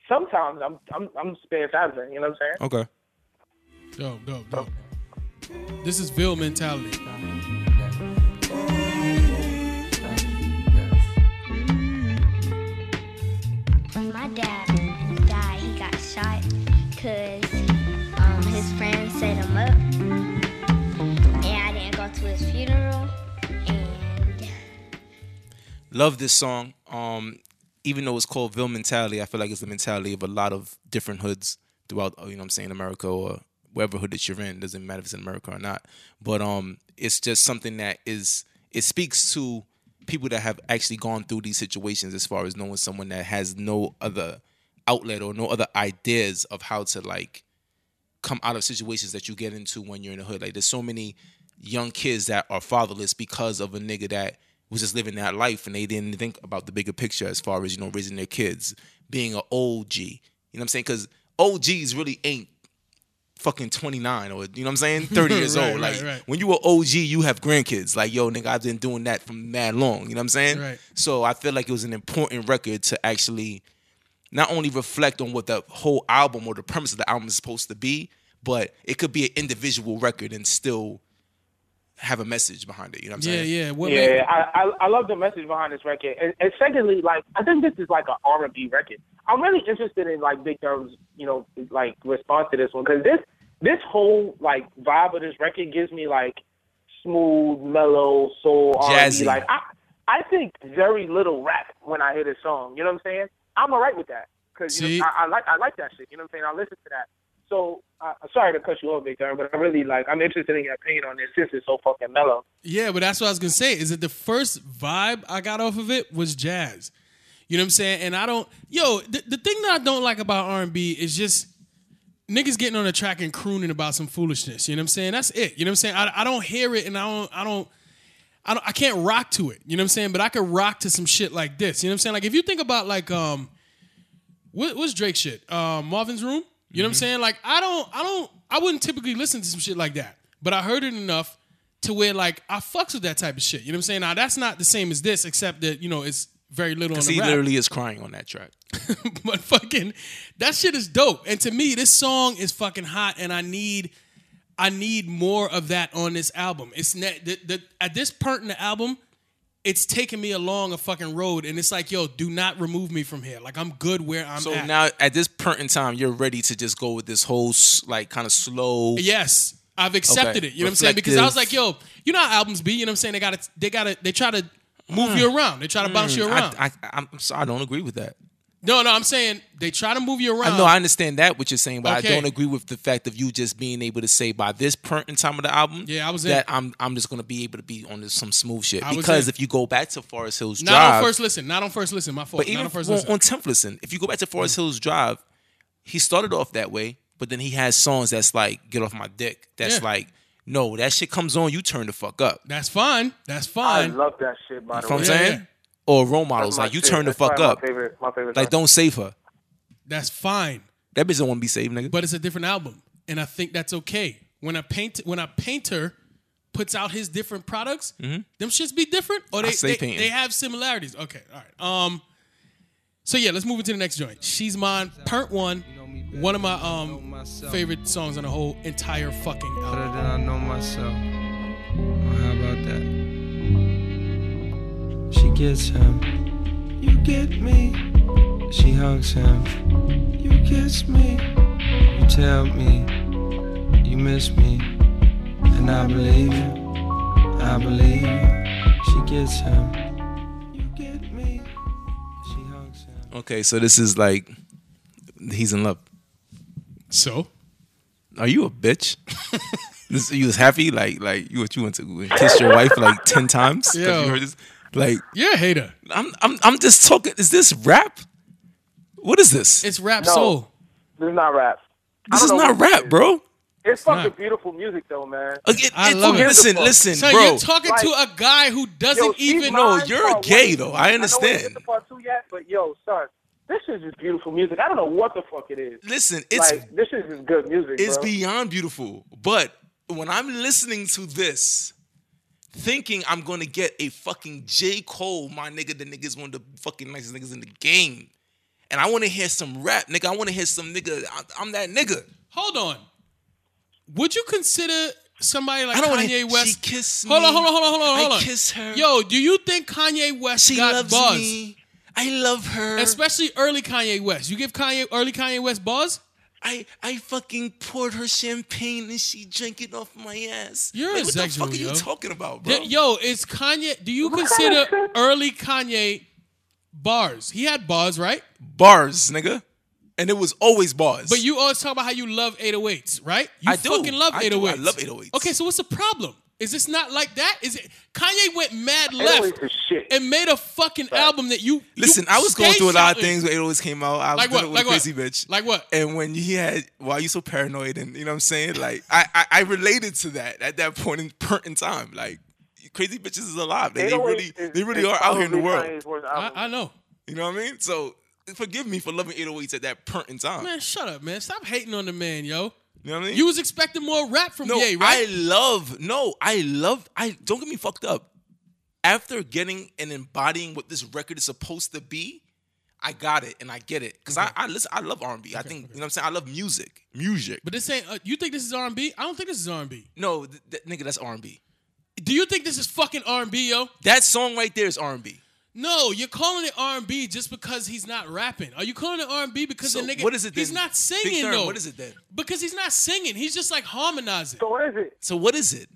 sometimes I'm I'm I'm spinning Fab's joint. You know what I'm saying? Okay. Dope, dope, dope. This is Ville mentality. My dad died. He got shot because um, his friends set him up. And I didn't go to his funeral. Love this song. Um, even though it's called Ville mentality, I feel like it's the mentality of a lot of different hoods throughout. You know, I'm saying America or wherever hood that you're in. Doesn't matter if it's in America or not. But um, it's just something that is it speaks to people that have actually gone through these situations as far as knowing someone that has no other outlet or no other ideas of how to like come out of situations that you get into when you're in the hood. Like there's so many young kids that are fatherless because of a nigga that was just living that life and they didn't think about the bigger picture as far as, you know, raising their kids, being an OG. You know what I'm saying? Because OGs really ain't fucking 29 or you know what I'm saying 30 years Right, old right, like right. when you were OG you have grandkids like yo nigga I've been doing that from mad long you know what I'm saying Right. so I feel like it was an important record to actually not only reflect on what the whole album or the premise of the album is supposed to be, but it could be an individual record and still have a message behind it. You know what I'm Yeah, saying? yeah. What yeah, made- I, I I love the message behind this record, and, and secondly, like I think this is like an R and B record. I'm really interested in like Big Thumb's, you know, like response to this one because this this whole like vibe of this record gives me like smooth, mellow soul R and Jazzy. B. Like I I think very little rap when I hear this song. You know what I'm saying? I'm alright with that because you know, I, I like I like that shit. You know what I'm saying? I listen to that. So uh, sorry to cut you off, Thumb, but I really like I'm interested in your opinion on this since it's so fucking mellow. Yeah, but that's what I was gonna say. Is that the first vibe I got off of it was jazz. You know what I'm saying? And I don't. Yo, the, the thing that I don't like about R&B is just niggas getting on the track and crooning about some foolishness. You know what I'm saying? That's it. You know what I'm saying? I, I don't hear it, and I don't. I don't. I don't. I can't rock to it. You know what I'm saying? But I could rock to some shit like this. You know what I'm saying? Like if you think about like um, what, what's Drake shit? Um, Marvin's Room. You know what I'm mm-hmm. saying? Like I don't. I don't. I wouldn't typically listen to some shit like that, but I heard it enough to where like I fucks with that type of shit. You know what I'm saying? Now that's not the same as this, except that you know it's very little on Because he rap. literally is crying on that track. but fucking that shit is dope. And to me, this song is fucking hot, and I need I need more of that on this album. It's ne- the, the, at this part in the album, it's taking me along a fucking road, and it's like, yo, do not remove me from here. Like I'm good where I'm at So at. now at this point in time, you're ready to just go with this whole like kind of slow. Yes, I've accepted Okay. it. You know what I'm saying? Because I was like, yo, you know how albums be. You know what I'm saying? They got to, they got to, they try to move you around. They try to bounce you around. Mm. I, I, I'm sorry, I don't agree with that. No, no, I'm saying they try to move you around. I know I understand that what you're saying, but Okay. I don't agree with the fact of you just being able to say by this point in time of the album, Yeah, I was in. that I'm I'm just gonna be able to be on this, some smooth shit. I Because if you go back to Forest Hills not Drive, on first listen. Not on first listen. My fault. but not even on first on, listen. on tenth listen, if you go back to Forest mm. Hills Drive, he started off that way, but then he has songs that's like "Get Off My Dick." That's Yeah. like, no, that shit comes on, you turn the fuck up. That's fine. That's fine. I love that shit. By You the know what way, I'm saying? yeah. Or role models, my like you shit. turn the fuck up. My favorite, my favorite. Like, don't save her. That's fine. That bitch don't want to be saved, nigga. But it's a different album, and I think that's okay. When a paint when a painter puts out his different products, them shits be different, or they Mm-hmm. say they, they have similarities. Okay, all right. Um, so yeah, let's move into the next joint. She's mine, part one. One of my um favorite songs on the whole entire fucking Better album. than I know myself. How about that? She gets him. You get me. She hugs him. You kiss me. You tell me you miss me. And I believe you. I believe you. She gets him. You get me. She hugs him. Okay, so this is like he's in love. So Are you a bitch? this, you was happy, like like you what you went to kiss your wife like ten times. 'Cause Yo. you heard this? Like you're a hater. I'm I'm I'm just talking. Is this rap? What is this? It's rap No. soul. This is not rap. This is not rap, is. bro. It's fucking not. beautiful music though, man. Again, I love it. listen, Who gives a listen, So bro. you're talking to a guy who doesn't Yo, even. know you're part gay, though. I I understand. know we didn't get to part two yet, but yo, son, this is just beautiful music. I don't know what the fuck it is. listen, it's like this is just good music, it's bro. beyond beautiful. But when I'm listening to this, thinking I'm gonna get a fucking J. Cole, my nigga, the nigga's one of the fucking nicest niggas in the game. And I wanna hear some rap, nigga. I wanna hear some nigga. I- I'm that nigga. Hold on. Would you consider somebody like I don't wanna Kanye hear- West? she kissed hold on, hold on, hold on, hold on, hold on. kiss her. Yo, do you think Kanye West She got loves buzz? me. I love her. Especially early Kanye West. You give Kanye early Kanye West buzz? I I fucking poured her champagne and she drank it off my ass. You're like, a what the sexual, fuck are you talking about, bro? Yeah, Yo, is Kanye? Do you What kind consider of early Kanye bars? He had bars, right? Bars, nigga. And it was always bars. But you always talk about how you love 808s, right? You I do. fucking love I 808s. do. I oh love 808s. Okay, so what's the problem? Is this not like that? Is it Kanye went mad left and made a fucking album that you Listen, you I was going through a lot of things when it always came out. I was Like dealing what? with Like a what? bitch. Like what? And when he had, why you so paranoid? And you know what I'm saying? Like, I, I, I related to that at that point in, point in time. Like, crazy bitches is alive. They, they really, is- they really are out here in the world. I. I know. You know what I mean? So forgive me for loving 808s at that point in time. Man, shut up, man. Stop hating on the man, yo. You know what I mean? You was expecting more rap from no, Ye, right? I love, no, I love, I don't get me fucked up. After getting and embodying what this record is supposed to be, I got it and I get it because I, I listen. I love R&B. I think you know what I'm saying. I love music, music. but this ain't. Uh, you think this is R&B? I don't think this is R&B. no, th- th- nigga, that's R&B. Do you think this is fucking R&B, yo? That song right there is R&B. No, you're calling it R&B just because he's not rapping. Are you calling it R&B because So the nigga? what is it then? He's then? not Big singing Thurm, though. what is it then? Because he's not singing. He's just like harmonizing. So what is it? So what is it?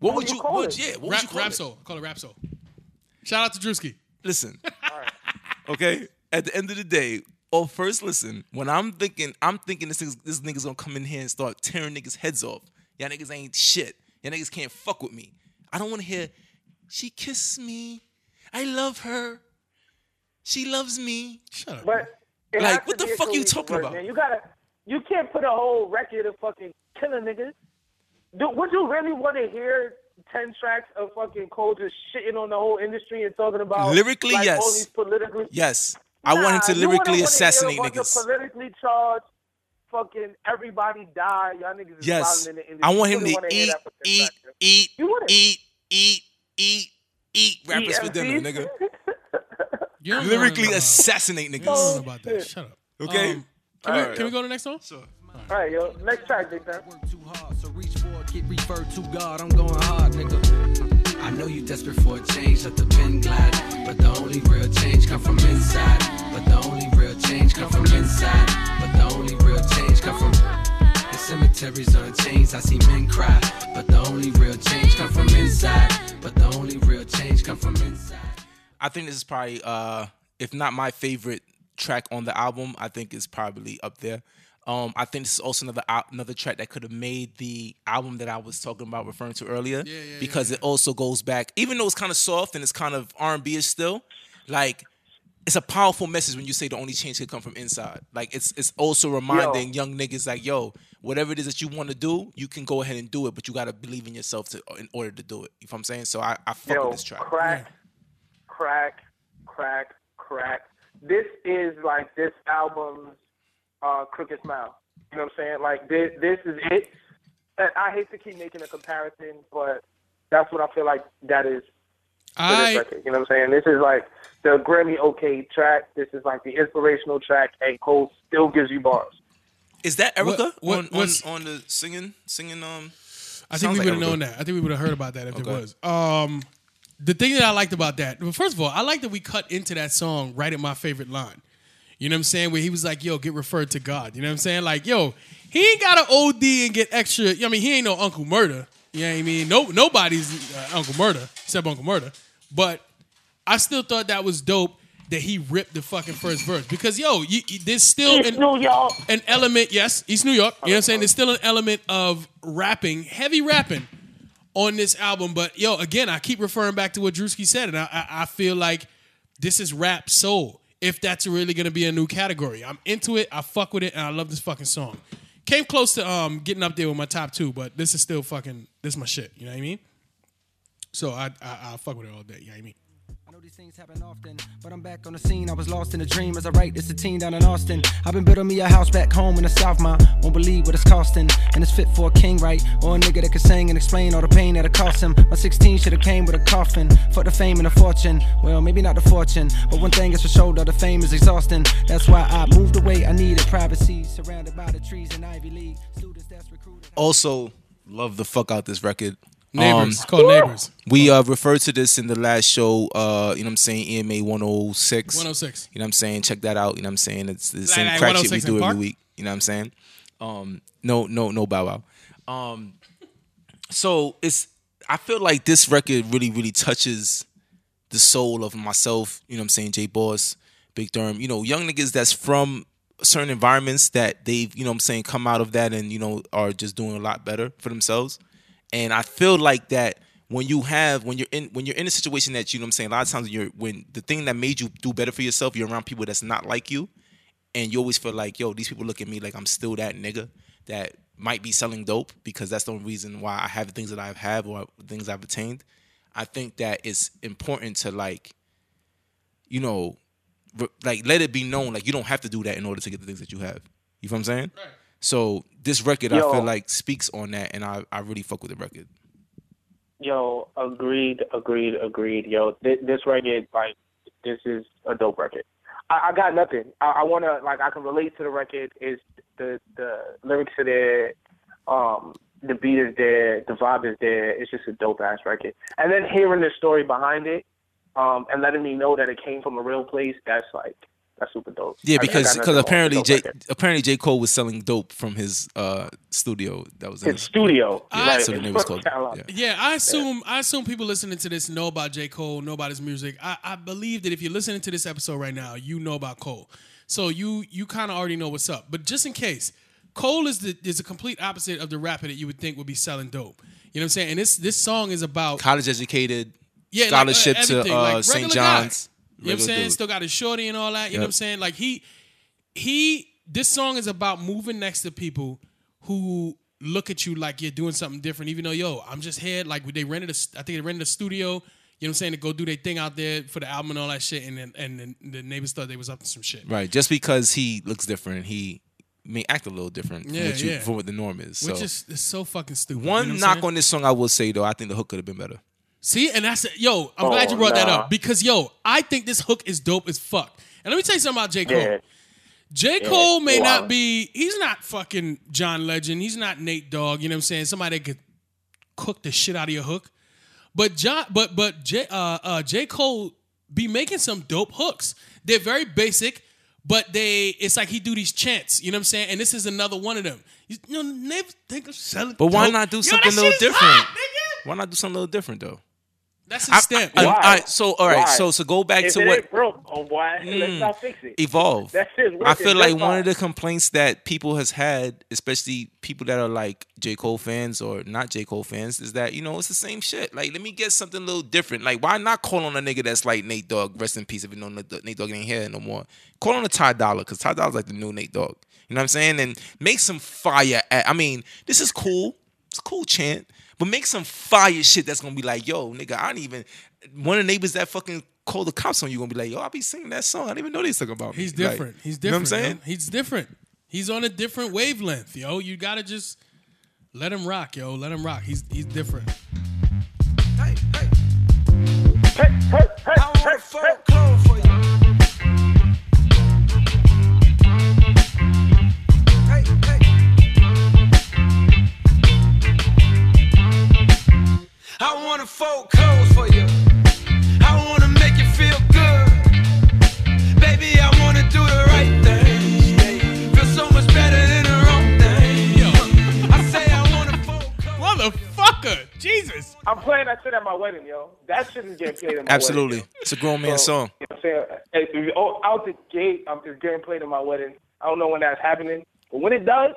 What would you you? call it? yeah, what would rap, you call rap it? soul. Call it rap soul. Shout out to Drewski. Listen. Okay. At the end of the day, oh, first listen. When I'm thinking, I'm thinking this nigga's, this nigga's gonna come in here and start tearing niggas' heads off. Y'all niggas ain't shit. Y'all niggas can't fuck with me. I don't want to hear. She kissed me. I love her. She loves me. Shut up. But Like, what the be a fuck you talking verse, about? Man. You gotta, you can't put a whole record of fucking killing niggas. Do, would you really want to hear ten tracks of fucking Cole just shitting on the whole industry and talking about Lyrically, like, yes. all these politically? Yes. I want him to lyrically wanna hear a assassinate bunch of niggas. Politically charged, fucking everybody die. Y'all niggas Yes. wilding in the industry. I want him to wanna eat, that for 10 eat, eat, eat, eat, eat, eat rappers for dinner, nigga. You don't Lyrically about- assassinate You don't know about that. Shut up. Okay? Um, can, we, Alright, can we go to the next song? Sure. All right, yo. Next track, big time. Work too hard, so reach for it, get referred to God. I'm going hard, nigga. I know you desperate for a change, let the pen glide. But the only real change come from inside. But the only real change come from inside. But the only real change come from the cemeteries are chains. I see men cry. But the only real change come from inside. But the only real change come from inside. I think this is probably, uh, if not my favorite track on the album, I think it's probably up there. Um, I think this is also another al- another track that could have made the album that I was talking about, referring to earlier, Yeah, yeah, because it also goes back, even though it's kind of soft and it's kind of R and B is still, like it's a powerful message when you say the only change can come from inside. Like it's it's also reminding young niggas like, yo, whatever it is that you want to do, you can go ahead and do it, but you gotta believe in yourself to in order to do it. You know what I'm saying? So I, I fuck Yo, with this track. crack, crack, crack, crack. This is like this album's uh, Crooked Smile. You know what I'm saying? Like this, this is it. And I hate to keep making a comparison, but that's what I feel like that is for this I record. You know what I'm saying? This is like the Grammy okay track. This is like the inspirational track, and Cole still gives you bars. Is that Erica what- on, on on the singing singing um? I think we like would have Erica. known that. I think we would have heard about that if Okay. it was. Um, the thing that I liked about that, well, first of all, I like that we cut into that song right at my favorite line. You know what I'm saying? Where he was like, "Yo, get referred to God." You know what I'm saying? Like, yo, he ain't got an OD and get extra. I mean, he ain't no Uncle Murder. You know what I mean? No, nobody's uh, Uncle Murder except Uncle Murder. But I still thought that was dope that he ripped the fucking first verse because yo, you, you- there's still East an, New York. an element, yes, East New York. You know what I'm saying? There's still an element of rapping, heavy rapping on this album. But yo, again, I keep referring back to what Drewski said, and I, I, I feel like this is rap soul. If that's really gonna be a new category, I'm into it. I fuck with it, and I love this fucking song. Came close to um getting up there with my top two, but this is still fucking this is my shit. You know what I mean? So I I, I fuck with it all day. You know what I mean? These things happen often, but I'm back on the scene. I was lost in a dream as I write this a teen down in Austin. I've been building me a house back home in the South, ma. Won't believe what it's costing. And it's fit for a king, right? Or a nigga that can sing and explain all the pain that it cost him. My 16 should have came with a coffin. For the fame and the fortune. Well, maybe not the fortune, but one thing is for sure, though, the fame is exhausting. That's why I moved away. I needed privacy, surrounded by the trees in Ivy League. Students that's recruited. Also, love the fuck out this record. Neighbors, Um, it's called Neighbors. we uh referred to this in the last show. Uh, you know what I'm saying? EMA 106. 106. You know what I'm saying? Check that out. You know what I'm saying? It's the same like crack shit we do every Park? week. You know what I'm saying? Um, no, no, no Bow Wow. Um, so it's I feel like this record really, really touches the soul of myself. You know what I'm saying? Jay Boss, Big Durham. You know, young niggas that's from certain environments that they've you know what I'm saying come out of that and you know are just doing a lot better for themselves. And I feel like that when you have when you're in when you're in a situation that you know I'm saying a lot of times you're when the thing that made you do better for yourself you're around people that's not like you and you always feel like yo these people look at me like I'm still that nigga that might be selling dope because that's the only reason why I have the things that I have or things I've attained. I think that it's important to like you know like let it be known like you don't have to do that in order to get the things that you have. You know what I'm saying? Right. So this record I feel like speaks on that and I, I really fuck with the record. Yo, agreed, agreed, agreed. Yo, this, this record, like, this is a dope record. I, I got nothing. I, I wanna like I can relate to the record. Is the the lyrics are there, um, the beat is there, the vibe is there. It's just a dope ass record. And then hearing the story behind it, um, and letting me know that it came from a real place. That's like that's super dope. Yeah, I- I got because because apparently J record. apparently J Cole was selling dope from his uh studio that was in his studio. I- like, so the name was called. Yeah. Yeah, I assume I assume people listening to this know about J. Cole, know about his music. I, I believe that if you're listening to this episode right now, you know about Cole. So you you kind of already know what's up. But just in case, Cole is the is the complete opposite of the rapper that you would think would be selling dope. You know what I'm saying? And this this song is about College educated, yeah, like, uh, scholarship to uh, like St. John's. guy. You know what I'm saying? dude. Still got his shorty and all that. You know what I'm saying? Like he he this song is about moving next to people who look at you like you're doing something different, even though yo, I'm just here. Like they rented a I think they rented a studio. You know what I'm saying? To go do their thing out there for the album and all that shit, and then, and then the neighbors thought they was up to some shit. Right, just because he looks different, he may act a little different Yeah, from, what you, yeah. from what the norm is. So Which is it's so fucking stupid. you one know knock saying? on this song, I will say though, I think the hook could have been better. See, and that's it. Yo, I'm Oh, glad you brought that up because yo, I think this hook is dope as fuck. And let me tell you something about J. Cole. Yeah. J. Cole may wow. not be, he's not fucking John Legend. He's not Nate Dogg. You know what I'm saying? Somebody that could cook the shit out of your hook. But John, but but J, uh, uh, J. Cole be making some dope hooks. They're very basic, but they it's like he do these chants. You know what I'm saying? And this is another one of them. You, you know, never think of selling. But why dope. not do Yo, something that a little shit different? hot, nigga. Why not do something a little different though? That's his stamp. I- I- Why? I- so all right, Why? so so go back If to it what ain't broke, oh boy, Mm. let's not fix it. evolve. That shit's I feel like just one of the complaints that people has had, especially people that are like J. Cole fans or not J. Cole fans, is that you know it's the same shit. Like, let me get something a little different. Like, why not call on a nigga that's like Nate Dogg? Rest in peace. If you know Nate Nate Dogg ain't here no more. Call on a Ty Dollar because Ty Dollar's like the new Nate Dogg. You know what I'm saying? And make some fire. At, I mean, this is cool. It's a cool chant. But make some fire shit that's gonna be like, yo, nigga, I don't even one of the neighbors that fucking called the cops on you gonna be like, yo, I be singing that song. I didn't even know they was talking about me. He's Like, different. He's You know different. what I'm saying? yo. He's different. He's on a different wavelength, yo. You gotta just let him rock, yo. Let him rock. He's he's different. Hey, hey, Hey, hey, hey, I hey, wanna fold clothes for you. I wanna fold clothes for you. I wanna make you feel good. Baby, I wanna do the right thing. Feel so much better than the wrong thing. Yo. I say I wanna fold clothes. Motherfucker, Jesus. I'm playing that shit at my wedding, yo. That shit is getting played at my Absolutely. wedding. It's a grown man So, song. You know what I'm saying? Hey, oh, out the gate, um, it's getting played at my wedding. I don't know when that's happening, but when it does,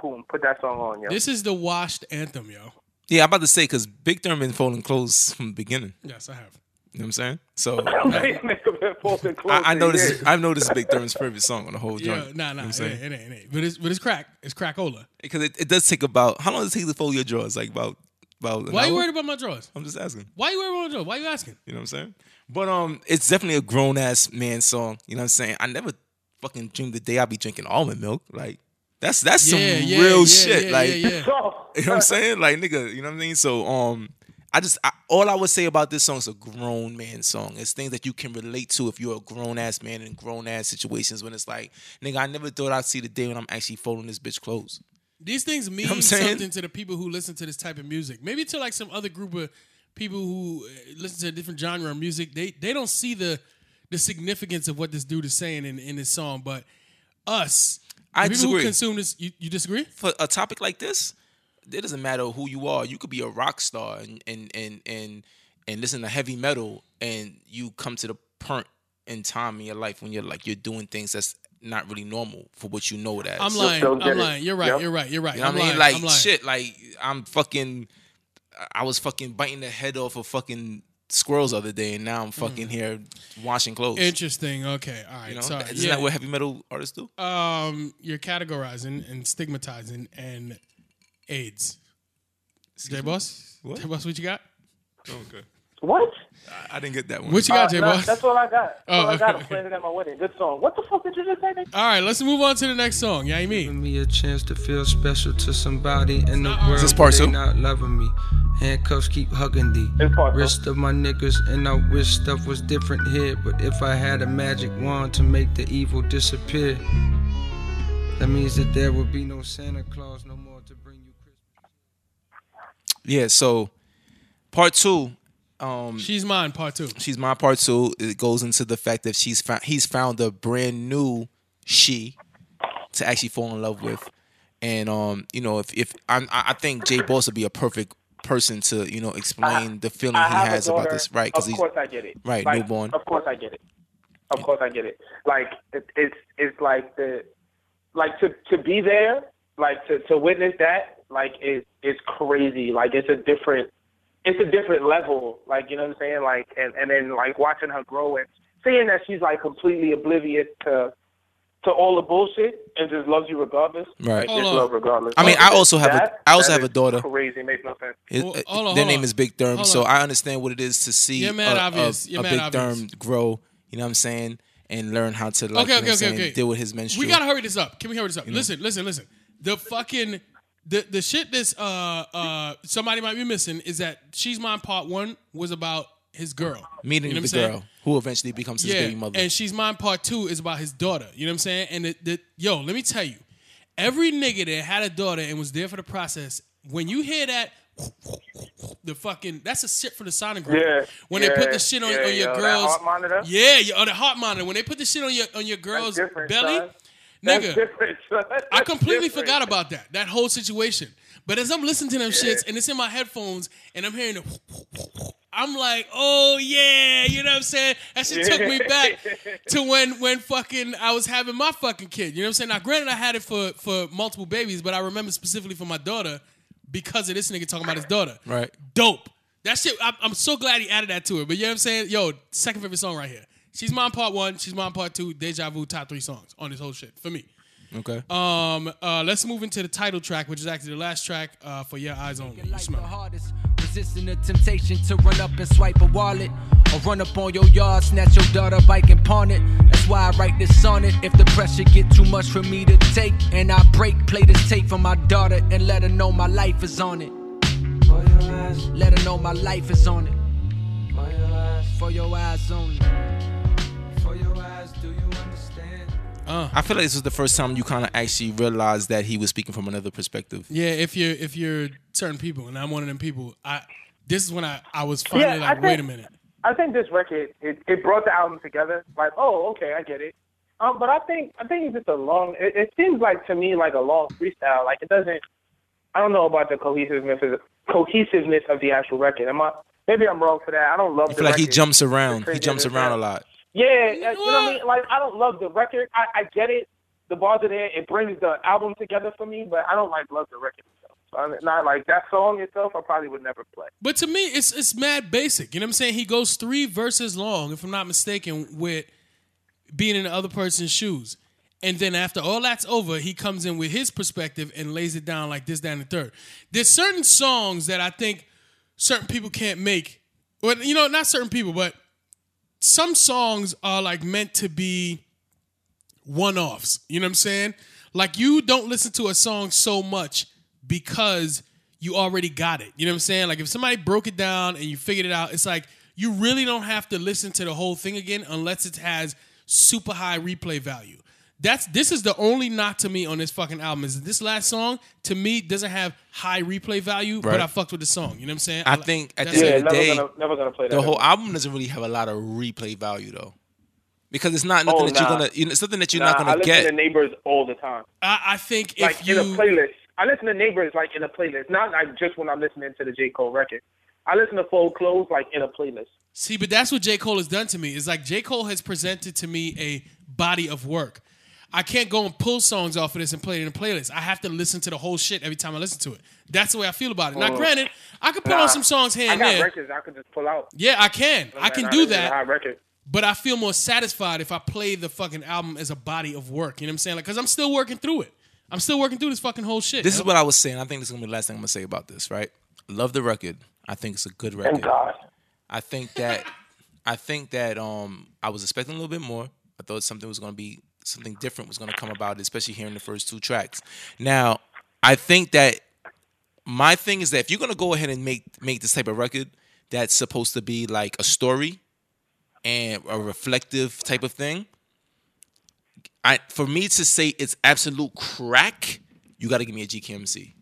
boom, put that song on, yo. This is the washed anthem, yo. Yeah, I'm about to say because Big Thurman been folding clothes from the beginning. Yes, I have. You know what I'm saying? So Nigga been folding clothes I, I know this. I know this is Big Thurman's favorite song on the whole Yeah, joint. nah, nah, You know I'm it, saying? ain't, it ain't, it ain't. But it's but it's crack. It's crackola. Because it, it does take about how long does it take to fold your drawers? Like about about. An Why you worried about my drawers? I'm just asking. Why you worried about my drawers? Why you asking? You know what I'm saying? But um, it's definitely a grown ass man song. You know what I'm saying? I never fucking dreamed the day I'd be drinking almond milk. Like that's that's Yeah, some yeah, real yeah, shit. like. You know what I'm saying? Like nigga, you know what I mean? So um I just I, all I would say about this song is a grown man song. It's things that you can relate to if you're a grown ass man in grown ass situations when it's like, nigga, I never thought I'd see the day when I'm actually folding this bitch clothes. These things mean what I'm something to the people who listen to this type of music. Maybe to like some other group of people who uh, listen to a different genre of music. They they don't see the the significance of what this dude is saying in, in this song. But us, I The people who disagree. consume this, you, you disagree? For a topic like this, it doesn't matter who you are. You could be a rock star and and and and, and listen to heavy metal, and you come to the point in time in your life when you're like you're doing things that's not really normal for what you know it as. I'm lying. don't get I'm lying. You're right. Yep. You're right. You're right. You know I'm I mean? lying. Like I'm lying. shit. Like I'm fucking. I was fucking biting the head off of fucking squirrels the other day, and now I'm fucking here washing clothes. Interesting. Okay. All right. you know, Sorry. isn't Yeah. that what heavy metal artists do? um, you're categorizing and stigmatizing and AIDS. Jay Boss? What? Jay Boss, what you got? Oh, okay. What? I, I didn't get that one. What you got, Uh, J nah, Boss? that's all I got. That's Oh, all I got. okay. I'm playing it at my wedding. Good song. What the fuck did you just say? nigga? All right, let's move on to the next song. Yeah, you Giving mean? me a chance to feel special to somebody in the world. this part but two? not loving me. Handcuffs keep hugging thee. It's. Wrist of my niggas, and I wish stuff was different here. But if I had a magic wand to make the evil disappear, that means that there would be no Santa Claus no more to bring you Christmas. Yeah. So, part two. Um, She's mine, part two. she's my part two. It goes into the fact that she's found he's found a brand new she to actually fall in love with, and um, you know, if if I I think Jay Boss would be a perfect person to you know explain the feeling I he has about this, right? Because Of course I get it. right, Like, newborn. Of course I get it. Of course I get it. Like it, it's it's like the like to to be there, like to to witness that, like is is crazy. Like it's a different it's a different level. Like you know what I'm saying? Like and and then like watching her grow and seeing that she's like completely oblivious to to all the bullshit and just loves you regardless. Right. Like, just on. love regardless. I mean, I also have a- That- I also have a daughter. Crazy, makes no sense. It- Well, hold on, their hold name is Big Derm, Hold so on. I understand what it is to see You're a, a, a Big obvious. Derm grow. You know what I'm saying? And learn how to like Okay, you okay, know what okay, saying, okay. deal with his menstrual. We gotta hurry this up. Can we hurry this up? Listen, listen, listen. The fucking the the shit that's uh uh somebody might be missing is that she's mine part one was about his girl. meeting You know the I'm saying? girl who eventually becomes his yeah, baby mother. and she's mine part two is about his daughter. You know what I'm saying? And the, the, yo, let me tell you, every nigga that had a daughter and was there for the process, when you hear that, the fucking that's a shit for the sonogram. Yeah, When they put the shit on, yeah, on your yo, girls, heart monitor? yeah, yeah, on the heart monitor. When they put the shit on your on your girl's belly, son. That's nigga, I completely different. forgot about that that whole situation. But as I'm listening to them shits and it's in my headphones and I'm hearing the, I'm like, oh yeah, you know what I'm saying? That shit took me back to when when fucking I was having my fucking kid. You know what I'm saying? Now, granted, I had it for for multiple babies, but I remember specifically for my daughter because of this nigga talking about his daughter. Right. Dope. That shit. I'm, I'm so glad he added that to it. But you know what I'm saying? Yo, second favorite song right here. She's mine part one. She's mine part two. Deja vu top three songs on this whole shit for me. okay. Um, uh, let's move into the title track, which is actually the last track uh, 4 Your Eyez Only. You Like the smell hardest, resisting the temptation to run up and swipe a wallet. Or run up on your yard, snatch your daughter bike and pawn it. That's why I write this on it. If the pressure get too much for me to take, and I break, play this tape for my daughter and let her know my life is on it. For your eyes, let her know my life is on it. For your eyes, for your eyes only. Understand? I feel like this was the first time you kind of actually realized that he was speaking from another perspective. Yeah, if you're if you're certain people, and I'm one of them people, I this is when I I was finally Yeah, I like, wait a minute. I think this record it, it brought the album together. Like, oh, okay, I get it. Um, but I think I think it's just a long. It, it seems like to me like a long freestyle. Like it doesn't. I don't know about the cohesiveness of the, cohesiveness of the actual record. Am I? Maybe I'm wrong for that. I don't love. I the feel like he jumps around. He jumps around a uh, lot. Yeah, uh, you know what I mean. Like I don't love the record. I, I get it. The bars are there. It brings the album together for me, but I don't like love the record itself. So I'm not like that song itself. I probably would never play. But to me, it's it's mad basic. You know what I'm saying? He goes three verses long, if I'm not mistaken, with being in the other person's shoes. And then after all that's over, he comes in with his perspective and lays it down like this, down and the third. There's certain songs that I think certain people can't make. Well, you know, not certain people, but some songs are like meant to be one-offs. You know what I'm saying? Like you don't listen to a song so much because you already got it. You know what I'm saying? Like if somebody broke it down and you figured it out, it's like you really don't have to listen to the whole thing again unless it has super high replay value. That's this is the only knock to me on this fucking album is this last song to me doesn't have high replay value, but I fucked with the song. You know what I'm saying? I li- think at the. Yeah, end of the day, gonna never gonna play that. the whole album doesn't really have a lot of replay value though. because it's not nothing Oh, that you're gonna. You know, it's something that you're Nah, not gonna listen get. to neighbors all the time. I, I think if like you in a playlist. I listen to neighbors like in a playlist, not like just when I'm listening to the J Cole record. I listen to Fold Clothes like in a playlist. See, but that's what J. Cole has done to me. Is like J. Cole has presented to me a body of work. I can't go and pull songs off of this and play it in a playlist. I have to listen to the whole shit every time I listen to it. That's the way I feel about it. Now, Oh. granted, I could put Nah, on some songs here I and got there. records I could just pull out. Yeah, I can. I can do this is a high that. record. But I feel more satisfied if I play the fucking album as a body of work. You know what I'm saying? Like, cause I'm still working through it. I'm still working through this fucking whole shit. This is what I was saying. I think this is gonna be the last thing I'm gonna say about this. Right? Love the record. I think it's a good Thank record. God. I think that I think that um I was expecting a little bit more. I thought something was gonna be something different was gonna come about, especially hearing the first two tracks. Now, I think that my thing is that if you're gonna go ahead and make make this type of record that's supposed to be like a story and a reflective type of thing, I for me to say it's absolute crack, you got to give me a GKMC.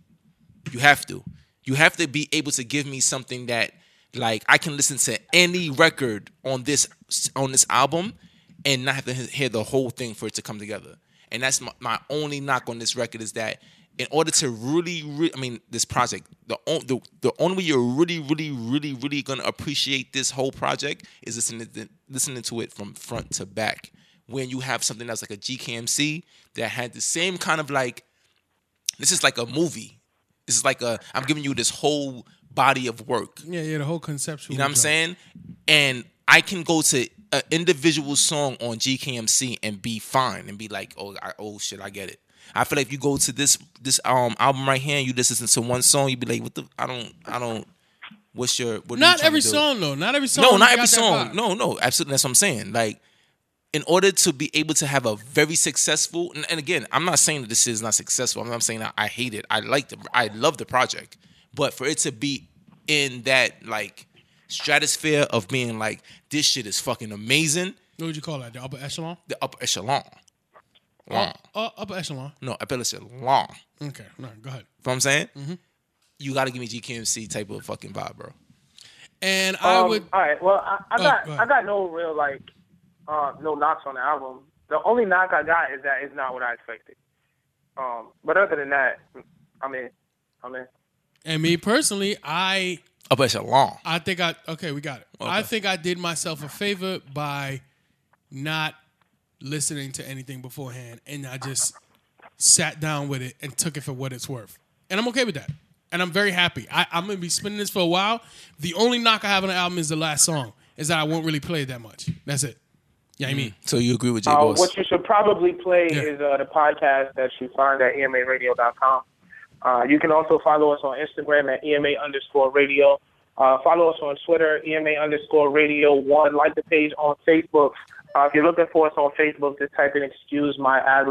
You have to. You have to be able to give me something that like I can listen to any record on this on this album and not have to hear the whole thing for it to come together. And that's my, my only knock on this record is that in order to really, really I mean, this project, the, on- the the only way you're really, really, really, really gonna appreciate this whole project is listening to, listening to it from front to back. When you have something that's like a GKMC that had the same kind of like this is like a movie. This is like a I'm giving you this whole body of work. yeah, yeah, the whole conceptual. You know what I'm joint. saying? And I can go to an individual song on GKMC and be fine and be like, oh, I, oh shit, I get it. I feel like if you go to this this um album right here and you listen to one song, you'd be like, what the? I don't, I don't. What's your? What are you Not every song though. Not every song. No, not every song. No, no, absolutely. That's what I'm saying. Like, in order to be able to have a very successful, and, and again, I'm not saying that this is not successful. I'm not saying that I hate it. I like the, I love the project, but for it to be in that like stratosphere of being like this shit is fucking amazing, What would you call that? The upper echelon? the upper echelon, long, Uh, upper echelon. no, upper echelon. You know Okay, no, go ahead. You what I'm saying? Mm-hmm. You got to give me GKMC type of fucking vibe, bro. And I Um, would. All right. Well, I, I Oh, got go. I got no real like uh, no knocks on the album. The only knock I got is that it's not what I expected. Um, but other than that, I'm in. I'm in. And me personally, I Upper long. I think I okay, we got it. I think I did myself a favor by not listening to anything beforehand, and I just sat down with it and took it for what it's worth, and I'm okay with that. And I'm very happy. I, I'm gonna be spinning this for a while. The only knock I have on the album is the last song. Is that I won't really play it that much. That's it. Yeah, I mean, So you agree with J Uh, Boss? what you should probably play Yeah. is uh, the podcast that you find at emaradio.com. Uh, you can also follow us on Instagram at ema underscore radio. Uh, follow us on Twitter, ema underscore radio one. Like the page on Facebook. Uh, if you're looking for us on Facebook, just type in excuse my ad.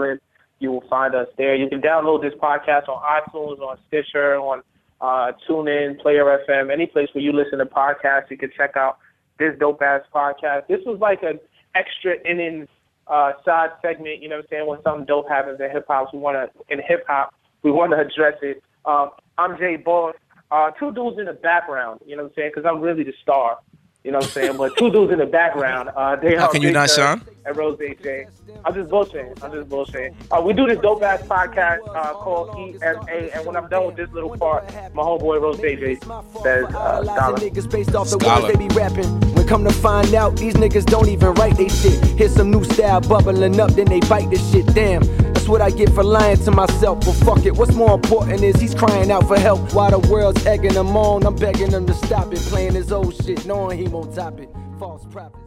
You will find us there. You can download this podcast on iTunes, on Stitcher, on uh, TuneIn, Player FM, any place where you listen to podcasts. You can check out this dope ass podcast. This was like an extra innings uh, side segment. You know what I'm saying? When something dope happens in hip hop, we want to in hip hop we want to address it. Um, I'm Jay Boss. Uh, two dudes in the background. You know what I'm saying? Because I'm really the star. You know what I'm saying? But two dudes in the background. Uh, they How are can you not, Dirk Sean? And Rose J. I'm just bullshitting. I'm just bullshitting. Uh, we do this dope ass podcast uh, called EMA, and when I'm done with this little part, my homeboy Rose J. says, uh, Lies niggas based off the words they be rapping. When come to find out, these niggas don't even write they shit. Here's some new style bubbling up, then they bite this shit. Damn, that's what I get for lying to myself. But fuck it, what's more important is he's crying out for help. While the world's egging him on, I'm begging him to stop it. Playing his old shit, knowing he won't top it. False prophet.